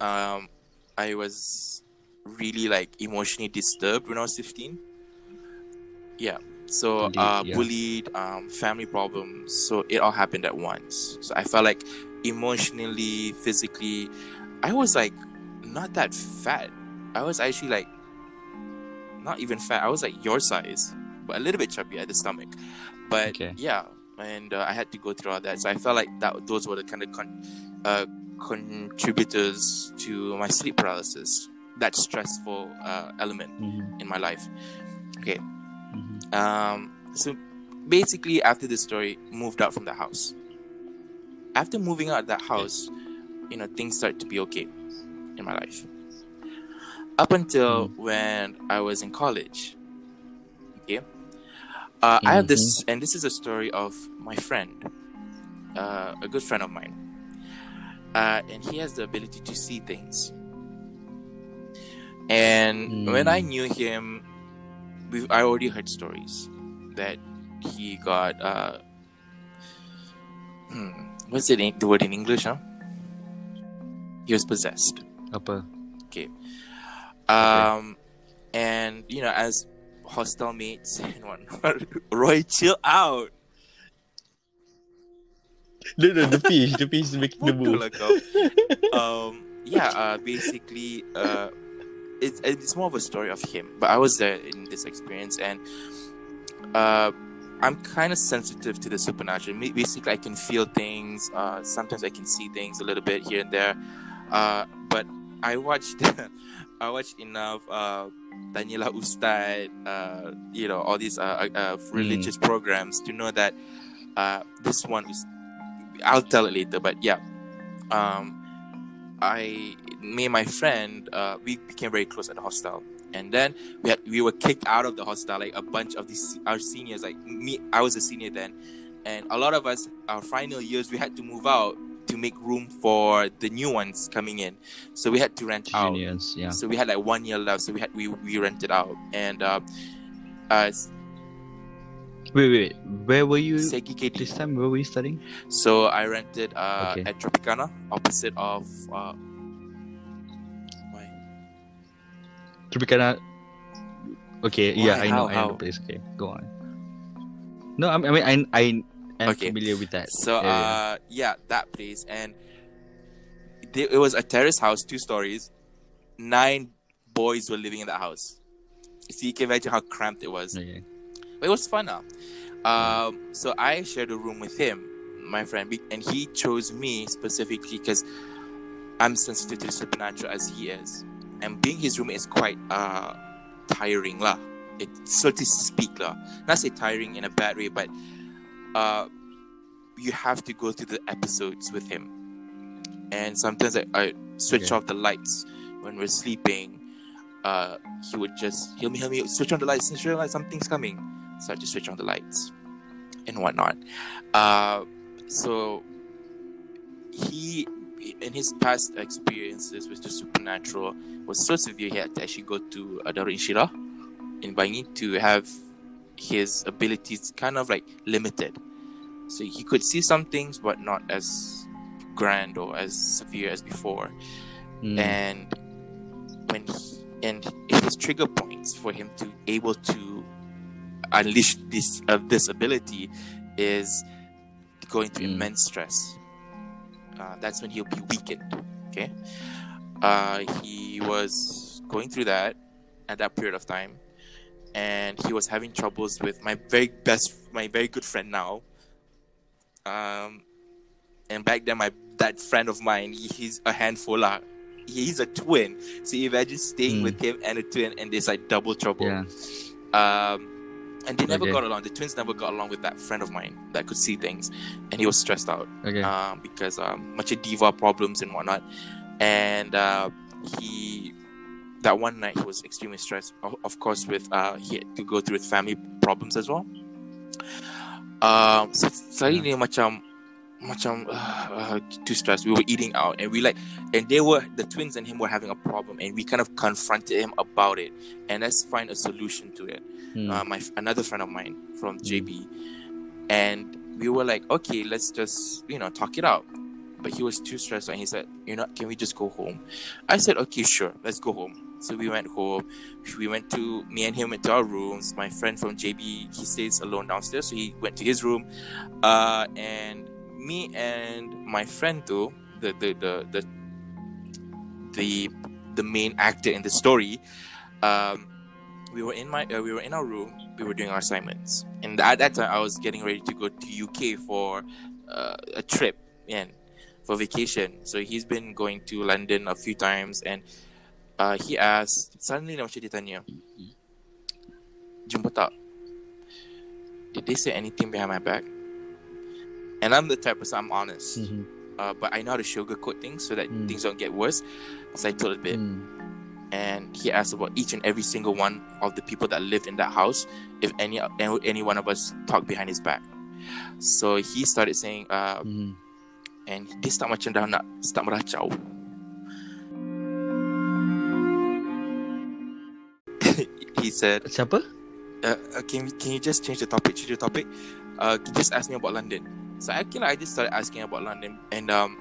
um, I was really like emotionally disturbed when I was 15. Yeah. So Indeed, uh, yeah. bullied, um, family problems. So it all happened at once. So I felt like emotionally, physically, I was like not that fat. I was actually like not even fat. I was like your size, but a little bit chubby at the stomach. But Okay. yeah, and uh, I had to go through all that. So I felt like that those were the kind of con- uh, contributors to my sleep paralysis. That stressful uh, element Mhm. in my life. Okay. Mhm. Um, so basically, after this story, moved out from the house. After moving out of that house, you know, things started to be okay in my life. Up until when I was in college. Okay. Uh, I have this, and this is a story of my friend, uh, a good friend of mine. Uh, and he has the ability to see things. And when I Mm. knew him, we I already heard stories that he got uh hmm, what's it in, the word in English, huh? He was possessed. Apa? Okay. Um and you know, as hostel mates and whatnot, (laughs) Roy chill out. No, no, the fish. The fish is making the move. (laughs) um yeah, uh basically uh it's it's more of a story of him. But I was there in this experience and uh I'm kind of sensitive to the supernatural. Basically, I can feel things. Uh, sometimes I can see things a little bit here and there. Uh, but I watched, (laughs) I watched enough uh, Tanyalah Ustaz, uh, you know, all these uh, uh, uh, religious programs to know that uh, this one is. I'll tell it later, but yeah, um, I, me and my friend, uh, we became very close at the hostel, and then we had, we were kicked out of the hostel. Like a bunch of these our seniors, like me, I was a senior then, and a lot of us, our final years, we had to move out to make room for the new ones coming in. So we had to rent out. Yeah. So we had like one year left, so we had we we rented out, and uh, uh, Wait, wait, wait. Where were you this time? Where were you studying? So I rented uh, Okay. at Tropicana, opposite of. Uh, Tropicana. Okay, Why? yeah, I know, How? I know How? the place. Okay, go on. No, I mean, I, I am Okay. familiar with that. So area. uh, yeah, that place, and they, it was a terrace house, two stories. Nine boys were living in that house. So you can imagine how cramped it was. okay. But it was fun now. Um, so I shared a room with him, my friend, and he chose me specifically because I'm sensitive to the supernatural as he is, and being his roommate is quite uh tiring lah. It so to speak lah. Not say tiring in a bad way, but uh, you have to go through the episodes with him, and sometimes I, I switch Okay. off the lights when we're sleeping. Uh, he would just he'll me, he'll me, switch on the lights, switch on the lights, something's coming so I just switch on the lights and whatnot. Uh, so he, in his past experiences with the supernatural, was so severe he had to actually go to Darul Inshirah in Bangi to have his abilities kind of like limited. So he could see some things, but not as grand or as severe as before Mm. and when he, and his trigger points for him to able to unleash this uh, this ability is going through Mm. immense stress. Uh, that's when he'll be weakened. Okay. Uh, he was going through that at that period of time, and he was having troubles with my very best, my very good friend now. Um, and back then, my that friend of mine, he- he's a handful. lah. He's a twin, so imagine staying Mm. with him and a twin, and there's like double trouble. Yeah. Um, and they never Okay. got along. The twins never got along with that friend of mine that could see things, and he was stressed out Okay. um, because um, much of diva problems and whatnot. And uh, he, that one night, he was extremely stressed. Of, of course, with uh, he had to go through with family problems as well. Um, so suddenly macam macam uh, uh, too stressed. We were eating out, and we like, and they were the twins and him were having a problem, and we kind of confronted him about it, and let's find a solution to it Hmm. uh, my another friend of mine from JB, and we were like, okay, let's just you know talk it out. But he was too stressed, and he said, you know, can we just go home? I said, okay, sure, let's go home. So we went home. We went to me and him went to our rooms. My friend from JB, he stays alone downstairs, so he went to his room. Uh, and me and my friend the the the the the, the main actor in the story, um, we were in my uh, we were in our room we were doing our assignments. And at that time i was getting ready to go to uk for uh, a trip and for vacation. So he's been going to london a few times and uh, he asked suddenly macam dia tanya jumpa tak? Did they say anything behind my back and i'm the type of person i'm honest Mhm. uh, but i know how to sugarcoat things so that Mm. things don't get worse so i told a bit Hmm. and he asked about each and every single one of the people that lived in that house if any any one of us talked behind his back so he started saying uh, Hmm. and dia start macam dah nak start meracau (laughs) he said Siapa? uh, uh, can, can you just change the topic change the topic uh, just ask me about London so I, okay, lah, I just started asking about London and um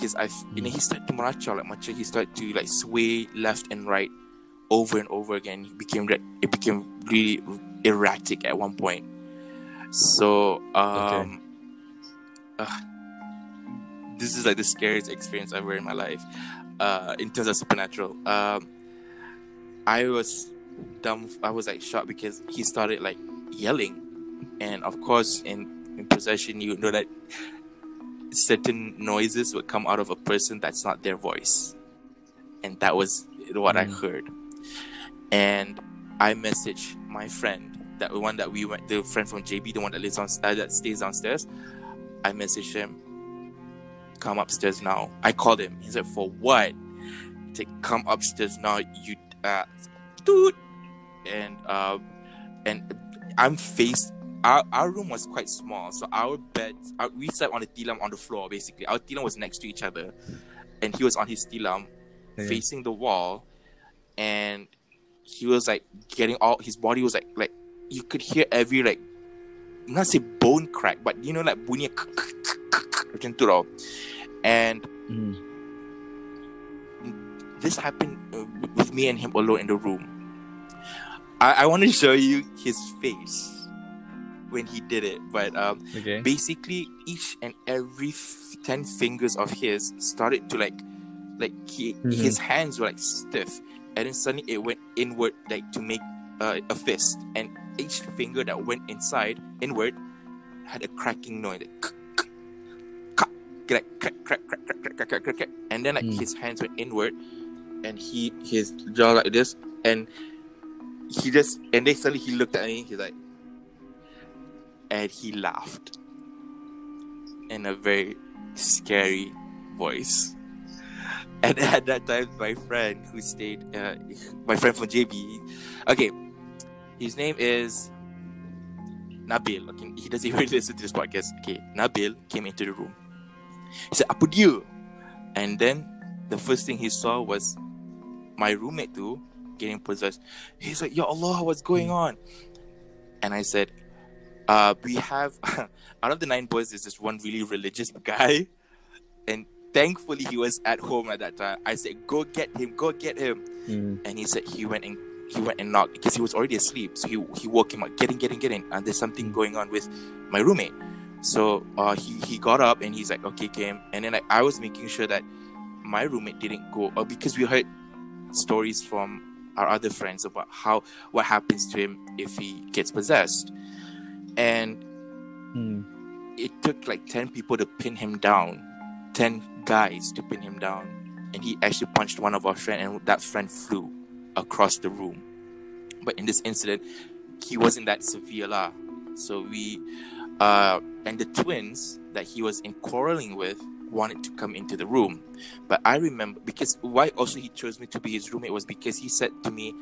because I you know he started to meracau like macam he started to like sway left and right over and over again. He became it became really erratic at one point. So um uh, this is like the scariest experience ever in my life uh in terms of supernatural. Um I was dumb I was like shocked because he started like yelling. And of course in in possession you know that certain noises would come out of a person that's not their voice. And that was what I Mm. heard. And I messaged my friend that the one that we went the friend from JB the one that lives on uh, that stays downstairs. I messaged him come upstairs now. I called him. He said for what? To come upstairs now you uh dude. And uh and I'm faced our, our room was quite small so our bed our, we slept on the tilam on the floor basically our tilam was next to each other and he was on his tilam Okay. facing the wall and he was like getting all his body was like like you could hear every like not say bone crack but you know like bunyi macam tu tau and Hmm. this happened uh, with me and him alone in the room. I, I want to (laughs) show you his face when he did it, but um, Okay. basically each and every f- ten fingers of his started to like, like he, Mhm. his hands were like stiff, and then suddenly it went inward like to make uh, a fist, and each finger that went inside inward had a cracking noise. Like, like crack, crack, crack, crack, crack, crack, crack, crack. and then like Mm. his hands went inward, and he his jaw like this, and he just and then suddenly he looked at me. He's like, and he laughed in a very scary voice. And (laughs) at that time, my friend who stayed, uh, my friend from JB, okay, his name is Nabil. Okay, he doesn't (laughs) even listen to this podcast. Okay, Nabil came into the room. He said, "Apa dia?" And then the first thing he saw was my roommate too getting possessed. He's like, "Ya Allah, what's going on?" And I said, uh, "We have (laughs) out of the nine boys, there's this one really religious guy, and thankfully he was at home at that time. I said, "Go get him, go get him." Hmm. and he said he went and he went and knocked because he was already asleep. So he he woke him up, get in, get in, get in. And there's something going on with my roommate. So uh, he he got up and he's like, okay, came. And then like, I was making sure that my roommate didn't go, or because we heard stories from our other friends about how what happens to him if he gets possessed, and Mm. it took like 10 people to pin him down 10 guys to pin him down and he actually punched one of our friend and that friend flew across the room but in this incident he wasn't that severe lah. so we uh and the twins that he was in quarreling with wanted to come into the room but i remember because why also he chose me to be his roommate was because he said to me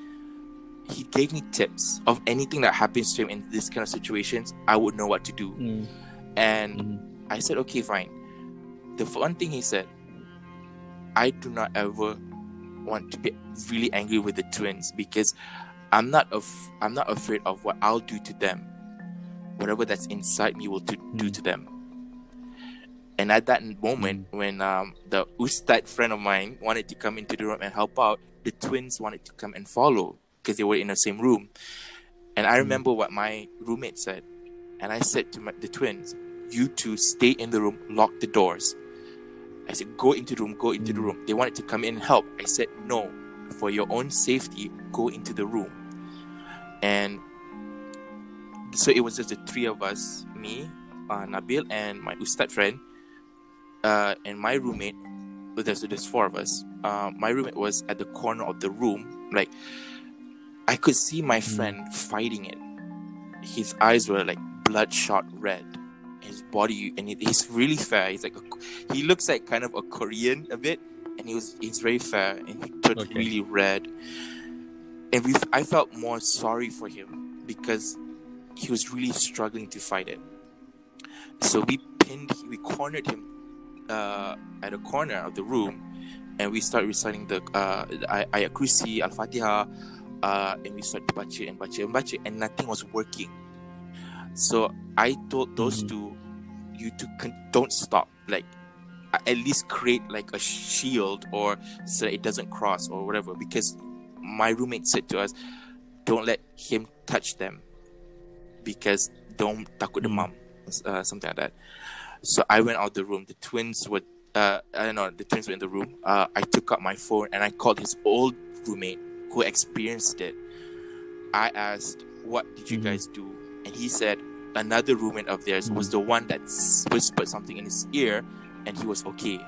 he gave me tips of anything that happens to him in this kind of situations i would know what to do Mm. and Mhm. I said, okay, fine. The one thing he said, I do not ever want to be really angry with the twins because I'm not af- I'm not afraid of what I'll do to them. Whatever that's inside me will to do Mm. to them. And at that moment, when um, the Ustad friend of mine wanted to come into the room and help out, the twins wanted to come and follow because they were in the same room. And I remember what my roommate said. And I said to my, the twins, you two stay in the room, lock the doors. I said, go into the room, go into the Mm. room. They wanted to come in and help. I said, no, for your own safety, go into the room. And so it was just the three of us, me, uh, Nabil, and my Ustad friend, uh, and my roommate. But there's, there's four of us. Uh, my roommate was at the corner of the room. Like, I could see my friend fighting it. His eyes were like bloodshot red. His body, and he- he's really fair. He's like, a, he looks like kind of a Korean a bit, and he was, he's very fair, and he turned Okay. really red. And we, I felt more sorry for him because he was really struggling to fight it. So we pinned, we cornered him uh, at a corner of the room, and we start reciting the uh, ayat kursi, al fatihah, uh, and we start baca and baca and baca, and nothing was working. So I told those Mhm. two, you two can, don't stop. Like at least create like a shield or so that it doesn't cross or whatever. Because my roommate said to us, don't let him touch them because don't takut Mm. demam, uh, something like that. So I went out the room. The twins were, uh, I don't know, the twins were in the room. Uh, I took out my phone and I called his old roommate who experienced it. I asked, "What did you Mhm. guys do?" And he said another roommate of theirs was the one that whispered something in his ear, and he was okay.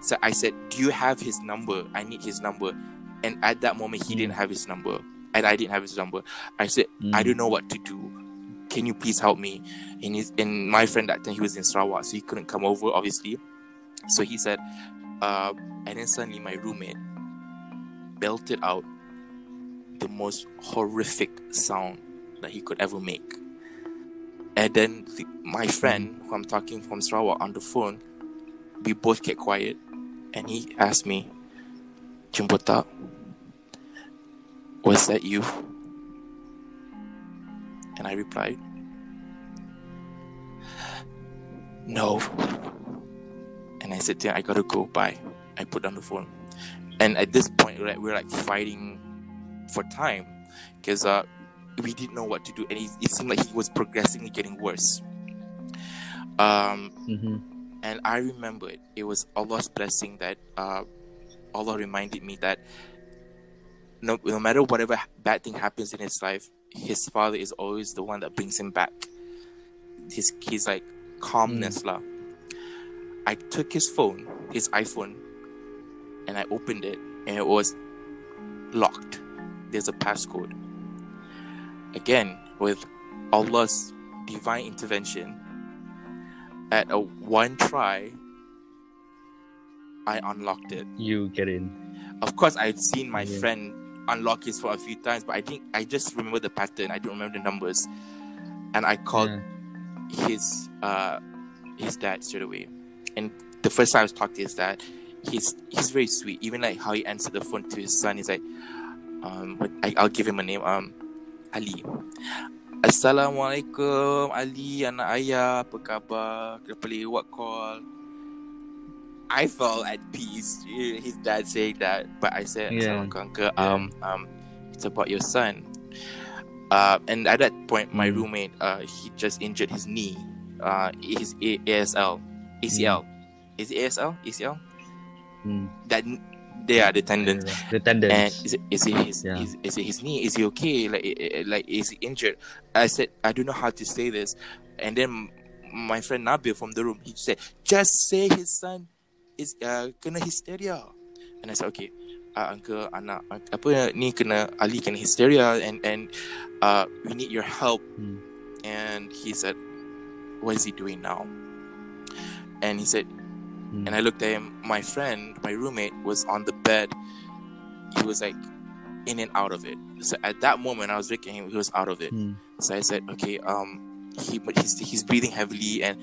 So I said, "Do you have his number? I need his number." And at that moment, he Mm. didn't have his number, and I didn't have his number. I said, "I Mm. don't know what to do. Can you please help me?" And he's and my friend that time he was in Sarawak, so he couldn't come over, obviously. So he said, uh, and then suddenly my roommate belted out the most horrific sound that he could ever make. And then the, my friend, who I'm talking from Sarawak on the phone, we both get quiet, and he asked me, "Jumbotak, was that you?" And I replied, "No." And I said "Yeah, "I gotta go. Bye." I put down the phone, and at this point, right, we're like fighting for time because uh, we didn't know what to do, and it, it seemed like he was progressively getting worse. Um, Mhm. and I remembered it was Allah's blessing that uh, Allah reminded me that no, no matter whatever bad thing happens in his life, his father is always the one that brings him back. His he's like calmness lah. I took his phone, his iPhone, and I opened it, and it was locked. There's a passcode. Again, with Allah's divine intervention, at a one try, I unlocked it. You get in. Of course, I'd seen my Yeah. friend unlock his for a few times, but I think I just remember the pattern. I don't remember the numbers, and I called Yeah. his uh his dad straight away. And the first time I was talking to his dad, he's he's very sweet. Even like how he answered the phone to his son, he's like, um, I, I'll give him a name, um, Ali. Assalamualaikum Ali anak ayah apa khabar? Kenapa lewat call. I felt at peace. His dad saying that but I said Yeah. Assalamualaikum uncle. Um um it's about your son. Uh and at that point my Mm. roommate uh he just injured his knee uh his A- ASL ACL is it ASL ACL Hmm. that they are the tendon The and is it, is it his Yeah. is, is it his knee? Is he okay? Like eh, eh, like is he injured? I said i don't know how to say this. And then my friend nabil from the room he said just say his son is uh, kena hysteria. And i said okay uh, uncle anak apa ni kena ali kena hysteria and and uh, we need your help. Hmm. and he said what is he doing now? And he said Hmm. and I looked at him. My friend, my roommate, was on the bed. He was like in and out of it. So at that moment, I was looking at him. He was out of it. Hmm. So I said, "Okay, um, he but he's he's breathing heavily and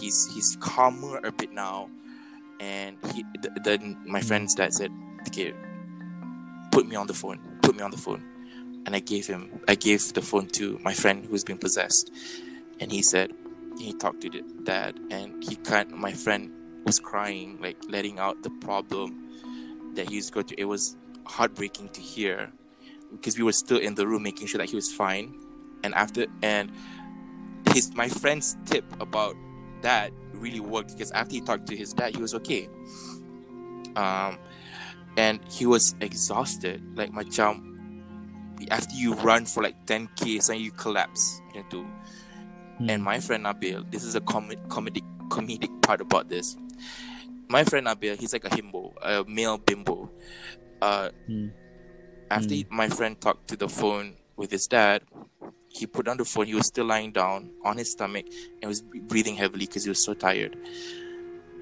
he's he's calmer a bit now." And he th- then my friend's dad said, "Okay, put me on the phone. Put me on the phone." And I gave him I gave the phone to my friend who's been possessed, and he said he talked to the dad and he can't. My friend was crying, like letting out the problem that he was going through. It was heartbreaking to hear because we were still in the room making sure that he was fine. And after and his my friend's tip about that really worked because after he talked to his dad, he was okay. Um, and he was exhausted, like my macam after you run for like 10k, so you collapse. Macam tu. Hmm. And my friend Nabil, this is a com- comedic comedic part about this. My friend Nabil, he's like a himbo, a male bimbo. Uh, Hmm. after he- my friend talked to the phone with his dad, he put down the phone. He was still lying down on his stomach and was breathing heavily because he was so tired.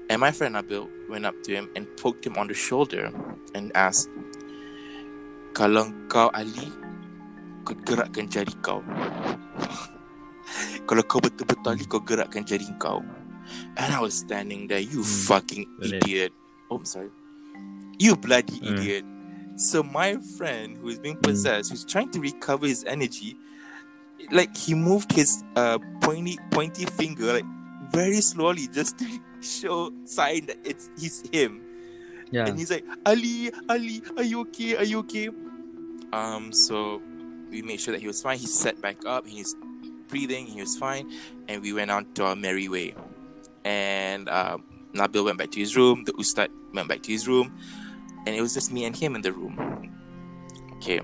And my friend Nabil went up to him and poked him on the shoulder and asked, "Kalau kau Ali, kau gerakkan jari kau. (laughs) Kalau kau betul-betul Ali, kau gerakkan jari kau." And I was standing there, you Hmm. fucking Boleh. idiot. Oh, I'm sorry. You bloody Hmm. idiot. So my friend who is being Hmm. possessed, who's trying to recover his energy, like he moved his uh pointy pointy finger like very slowly just to (laughs) show sign that it's he's him. Yeah. And he's like, Ali, Ali, are you okay? Are you okay? Um, so we made sure that he was fine. He sat back up, he's breathing, he was fine, and we went on to our merry way. And um, Nabil went back to his room, the Ustad went back to his room, and it was just me and him in the room. Okay,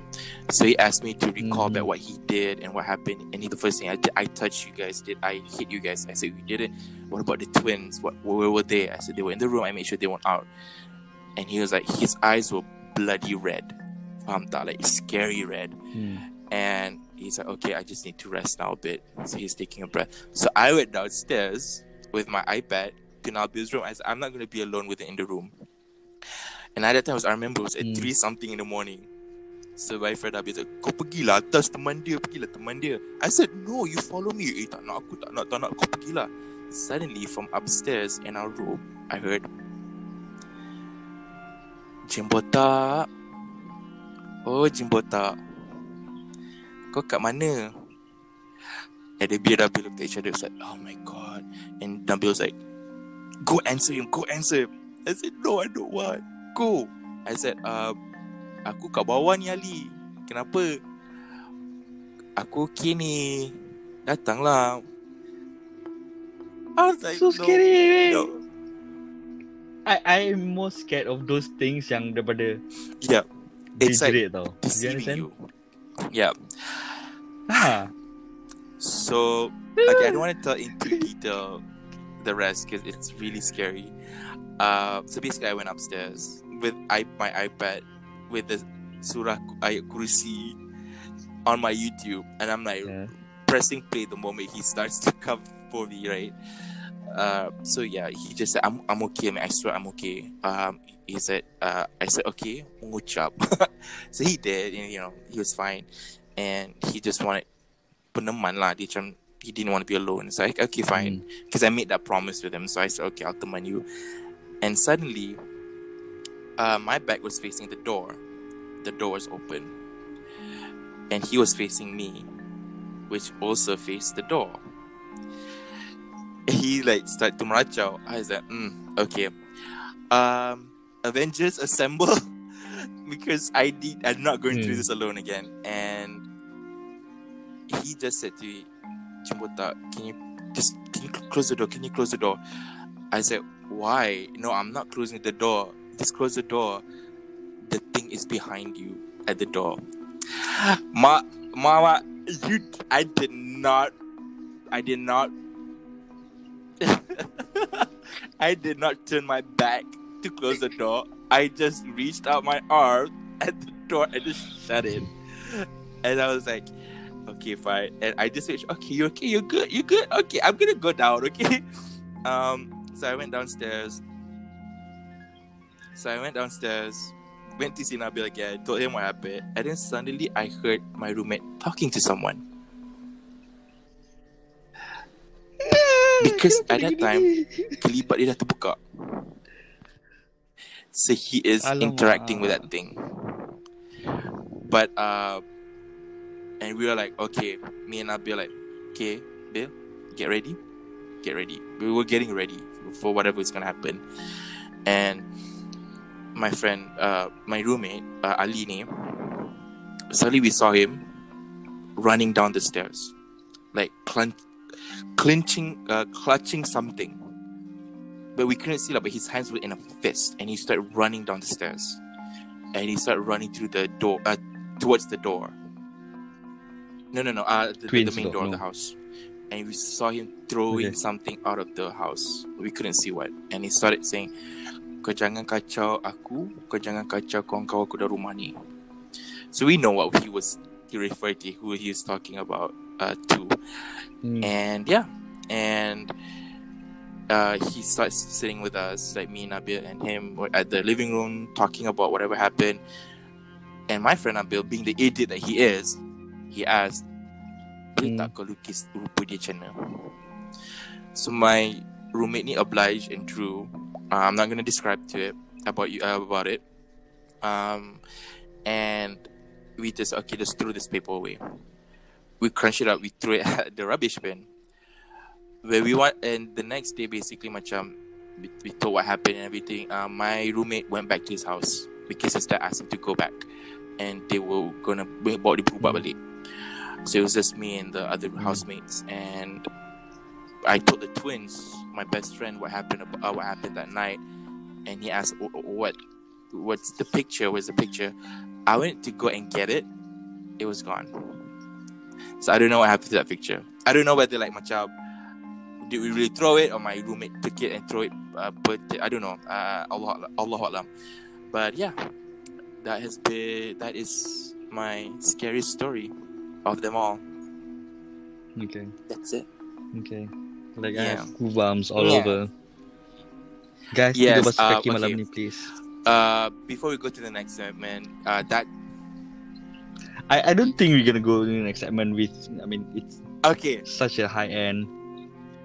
so he asked me to recall Mhm. back what he did and what happened. And he, the first thing I did, I touched you guys. Did I hit you guys? I said we did it. What about the twins? What where were they? I said they were in the room. I made sure they weren't out. And he was like, his eyes were bloody red. Tak? Like scary red. Hmm. And he's like, okay, I just need to rest now a bit. So he's taking a breath. So I went downstairs with my iPad to Nabil's room. I said, I'm not going to be alone with it in the room. And at that time, was, I remember it was at Hmm. 3 something in the morning. So my friend Nabil said, kau pergilah atas teman dia, pergilah teman dia. I said, no, you follow me. Eh, tak nak, aku tak nak, tak nak, kau pergilah. Suddenly, from upstairs in our room, I heard, Jimbota. Oh, Jimbota. Kau kat mana? And then Nabil looked at each other. It's like, oh my god. And Nabil was like, go answer him, go answer him. I said, no, I don't want. Go. I said, uh, aku kat bawah ni Ali. Kenapa? Aku okay ni. Datanglah. I was like, So no, scary. No. I I'm most scared of those things yang daripada Yeah, It's like tau. You deceiving understand? you. Yeah. Ha. So, okay, I don't want to tell into (laughs) detail the rest because it's really scary. Uh, so basically, I went upstairs with I, my iPad with the Surah Ayat Kursi on my YouTube, and I'm like Yeah. pressing play the moment he starts to (laughs) come for me, right? Uh, so yeah, he just said, "I'm I'm okay, man. I swear I'm okay." Um, he said, uh, "I said okay, mengucap." (laughs) so he did, and you know, he was fine, and he just wanted peneman lah. Dia macam he didn't want to be alone. So I okay, fine, because I made that promise with him. So I said, "Okay, I'll teman you." And suddenly, uh, my back was facing the door. The door was open, and he was facing me, which also faced the door he like started to meracau. I was like, mm, okay. Um, Avengers assemble (laughs) because I did. I'm not going through Hmm. this alone again. And he just said to me, Chimbota, can you just can you close the door? Can you close the door? I said, why? No, I'm not closing the door. just close the door. The thing is behind you at the door. Ma, mama, you, I did not, I did not, (laughs) I did not turn my back to close the door. I just reached out my arm at the door and just shut it. And I was like, okay, fine. And I just said, okay, you okay? You're good. You're good. Okay, I'm gonna go down. Okay. (laughs) Um. So I went downstairs. So I went downstairs, went to see Nabil again, told him what happened, and then suddenly I heard my roommate talking to someone. (sighs) Because at that time, kelibat dia dah terbuka. So he is Alamak. interacting with that thing. But uh and we were like, okay, me and Nabil like, okay, Bill, get ready. Get ready. We were getting ready for whatever is gonna happen. And my friend, uh my roommate, uh, suddenly we saw him running down the stairs. Like clen- clenching uh clutching something. But we couldn't see that, but his hands were in a fist and he started running down the stairs. And he started running through the door uh, towards the door. No no no, uh the, the Twins main door, door of the house. And we saw him throwing Okay. something out of the house. We couldn't see what. And he started saying, Kau jangan kacau aku, kau jangan kacau kawan-kawan aku dari rumah ni. So we know what he was he referred to, who he was talking about uh, to. Hmm. And yeah, and uh, he starts sitting with us, like me, Nabil, and him at the living room talking about whatever happened. And my friend Nabil, being the idiot that he is, he asked, Boleh Hmm. tak kau lukis rupa dia macam mana? So my roommate ni obliged and drew. Uh, I'm not gonna describe to it about you uh, about it. Um, and we just okay, just threw this paper away. We crunch it up, we threw it (laughs) at the rubbish bin. Where we want, and the next day, basically, macam we, we told what happened and everything. Uh, my roommate went back to his house because his dad asked him to go back, and they were gonna bring bawa dia berubah balik. So it was just me and the other housemates, and I told the twins, my best friend, what happened uh, what happened that night, and he asked, "Wh- wh- "What? What's the picture? Where's the picture?" I went to go and get it. It was gone. So I don't know what happened to that picture. I don't know whether like macam did we really throw it or my roommate took it and throw it. Uh, but I don't know. Uh, Allah Allah Alam. But yeah, that has been that is my scariest story of them all. Okay. That's it. Okay. Like I Yeah. have goosebumps all Yeah. over. Guys, Yes, tiga bahasa uh, malam ni please. Uh, before we go to the next segment, uh, that I, I don't think we're gonna go to the next segment with I mean it's okay, such a high end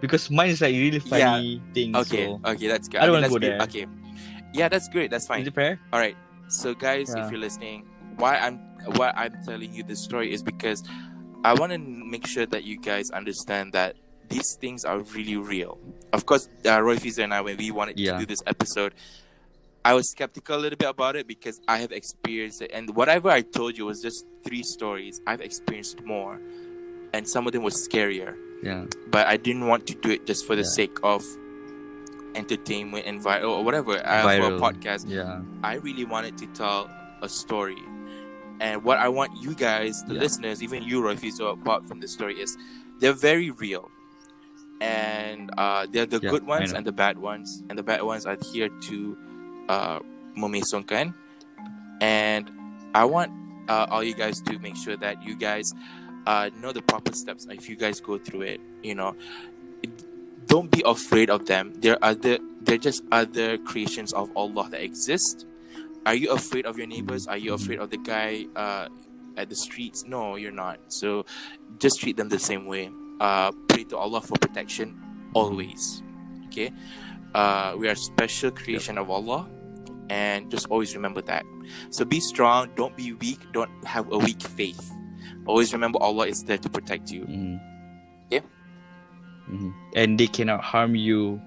because mine is like really funny things. okay, So okay. That's good. I don't mean, wanna that's go good. there. Okay, yeah, that's great. That's is fine. it fair? All right. So guys, Yeah. if you're listening, why I'm why I'm telling you this story is because I want to make sure that you guys understand that these things are really real. Of course, uh, Roy Fizer and I, when we wanted Yeah. to do this episode, I was skeptical a little bit about it because I have experienced it, and whatever I told you was just three stories. I've experienced more, and some of them were scarier Yeah. but I didn't want to do it just for the Yeah. sake of entertainment and viral or whatever uh, for a podcast. Yeah. I really wanted to tell a story, and what I want you guys, the Yeah. listeners, even you, Roy, so apart from the story, is they're very real, and uh, they're the Yeah, good ones and the bad ones, and the bad ones are here to uh, memesongkan, and I want uh, all you guys to make sure that you guys uh, know the proper steps if you guys go through it. You know, don't be afraid of them. They're other. They're just other creations of Allah that exist. Are you afraid of your neighbors? Are you afraid of the guy uh, at the streets? No, you're not. So just treat them the same way. Uh, pray to Allah for protection always. Okay, uh, we are special creation of Allah, and just always remember that. So be strong. Don't be weak. Don't have a weak faith. Always remember Allah is there to protect you. Mhm. Yeah. Mhm. And they cannot harm you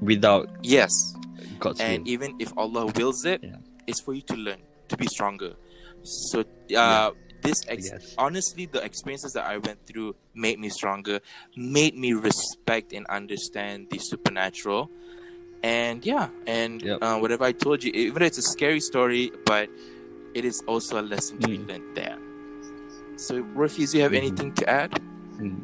without Yes, God's and will. even if Allah wills it, Yeah. it's for you to learn to be stronger. So uh, this ex- guess. honestly, the experiences that I went through made me stronger, made me respect and understand the supernatural, And yeah, and Yep. uh, whatever I told you, even though it's a scary story, but it is also a lesson to be Mm. learned there. So, Rufus, you have Mhm. anything to add? Mm.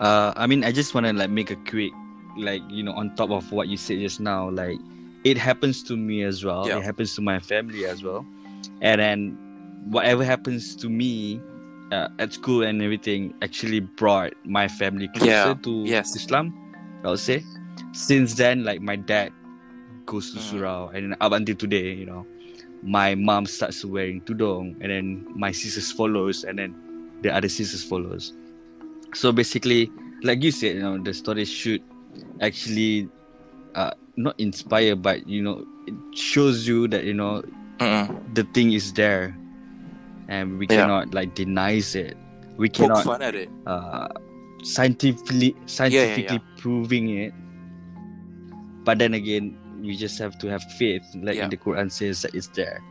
Uh, I mean, I just want to like make a quick, like you know, on top of what you said just now, like it happens to me as well. Yeah. It happens to my family as well, and then whatever happens to me uh, at school and everything actually brought my family closer Yeah. to Yes. Islam. I would say. Since then, like my dad goes to Mm. surau, and up until today, you know, my mom starts wearing tudong, and then my sisters follows, and then the other sisters follows. So basically, like you said, you know, the story should actually uh not inspire, but you know, it shows you that you know Mm-mm. the thing is there, and we Yeah. cannot like denies it. We Poke cannot fun at it. uh scientifically scientifically proving it. But then again, we just have to have faith, like Yeah. the Quran says that it's there.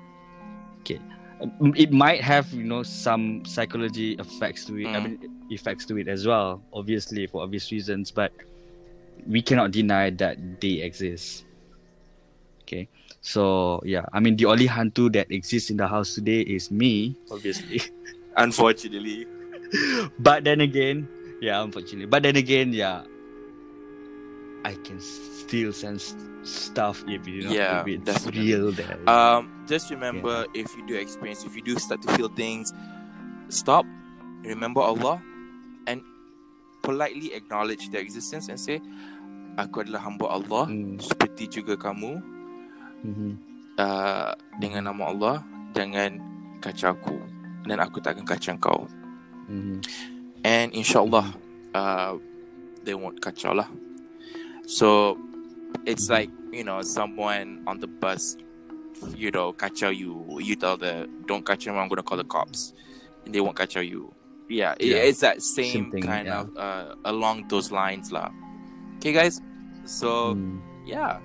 Okay, Um, it might have you know some psychology effects to it. I Mm. mean, effects to it as well, obviously for obvious reasons. But we cannot deny that they exist. Okay, so yeah, I mean the only hantu that exists in the house today is me, obviously. (laughs) Unfortunately. (laughs) but then again, yeah, unfortunately. But then again, yeah, I can still sense stuff if you know Yeah, if it's definitely. real there. Um, just remember if you do experience, if you do start to feel things, stop, remember Allah, politely acknowledge their existence and say, Aku adalah hamba Allah, Mm. seperti juga kamu. Mhm. Uh, dengan nama Allah, jangan kacau aku. Dan aku tak akan kacau kau. Mhm. And insyaAllah, uh, they won't kacau lah. So, it's like, you know, someone on the bus, you know, kacau you. You tell the, don't kacau me, I'm going to call the cops. And they won't kacau you. Yeah, Yeah. it's that same, Same thing, kind yeah. of, uh, along those lines lah. Okay, guys? So, Mm. yeah,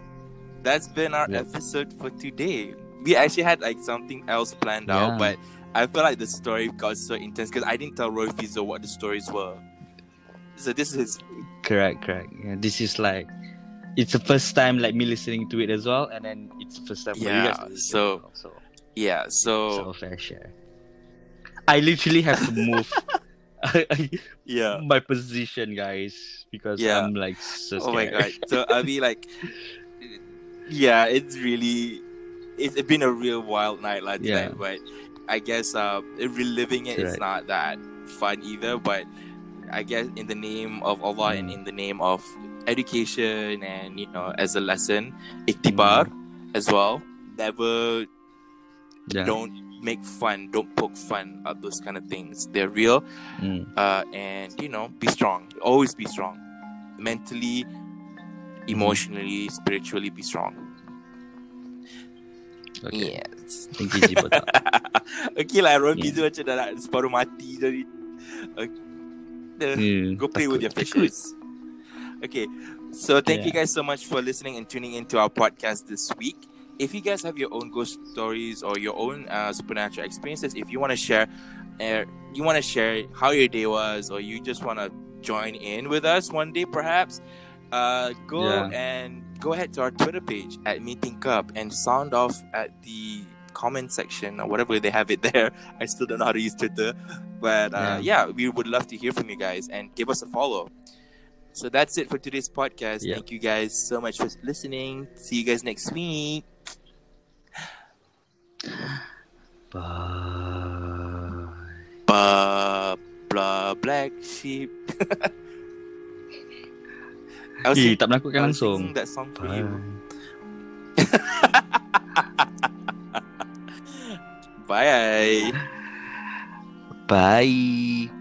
that's been our Yep. episode for today. We actually had like something else planned out, but I feel like the story got so intense because I didn't tell Roy Fizo what the stories were. So this is Correct, correct. Yeah, this is like it's the first time like me listening to it as well, and then it's the first time for you Yeah, so- well, so yeah. so So fair share. I literally have to move (laughs) yeah. my position, guys, because Yeah. I'm like so Oh my god. So I mean like, yeah, it's really it's been a real wild night like Yeah. tonight, but I guess uh reliving it is Correct. not that fun either. But I guess in the name of Allah and Mm. in the name of education and you know as a lesson, iktibar as well. Never yeah. don't make fun, don't poke fun at those kind of things. They're real Mm. uh, and you know be strong. Always be strong. Mentally emotionally spiritually be strong. Okay. yes. Thank you, (laughs) okay lah Ron Yeah. Macam dah nak separuh mati jadi okay. Hmm, go play with your fishes okay. So thank you guys so much for listening and tuning into our podcast this week if you guys have your own ghost stories or your own uh, supernatural experiences if you want to share uh, you want to share how your day was or you just want to join in with us one day perhaps uh, go Yeah. and go ahead to our twitter page at meeting cup and sound off at the comment section or whatever they have it (laughs) there i still don't know how to use twitter but uh, yeah. we would love to hear from you guys and give us a follow so that's it for today's podcast Yeah. thank you guys so much for listening see you guys next week. Blah blah black sheep (laughs) I was, Eh, sing- tak was langsung. that song for Bye. you (laughs) bye Bye.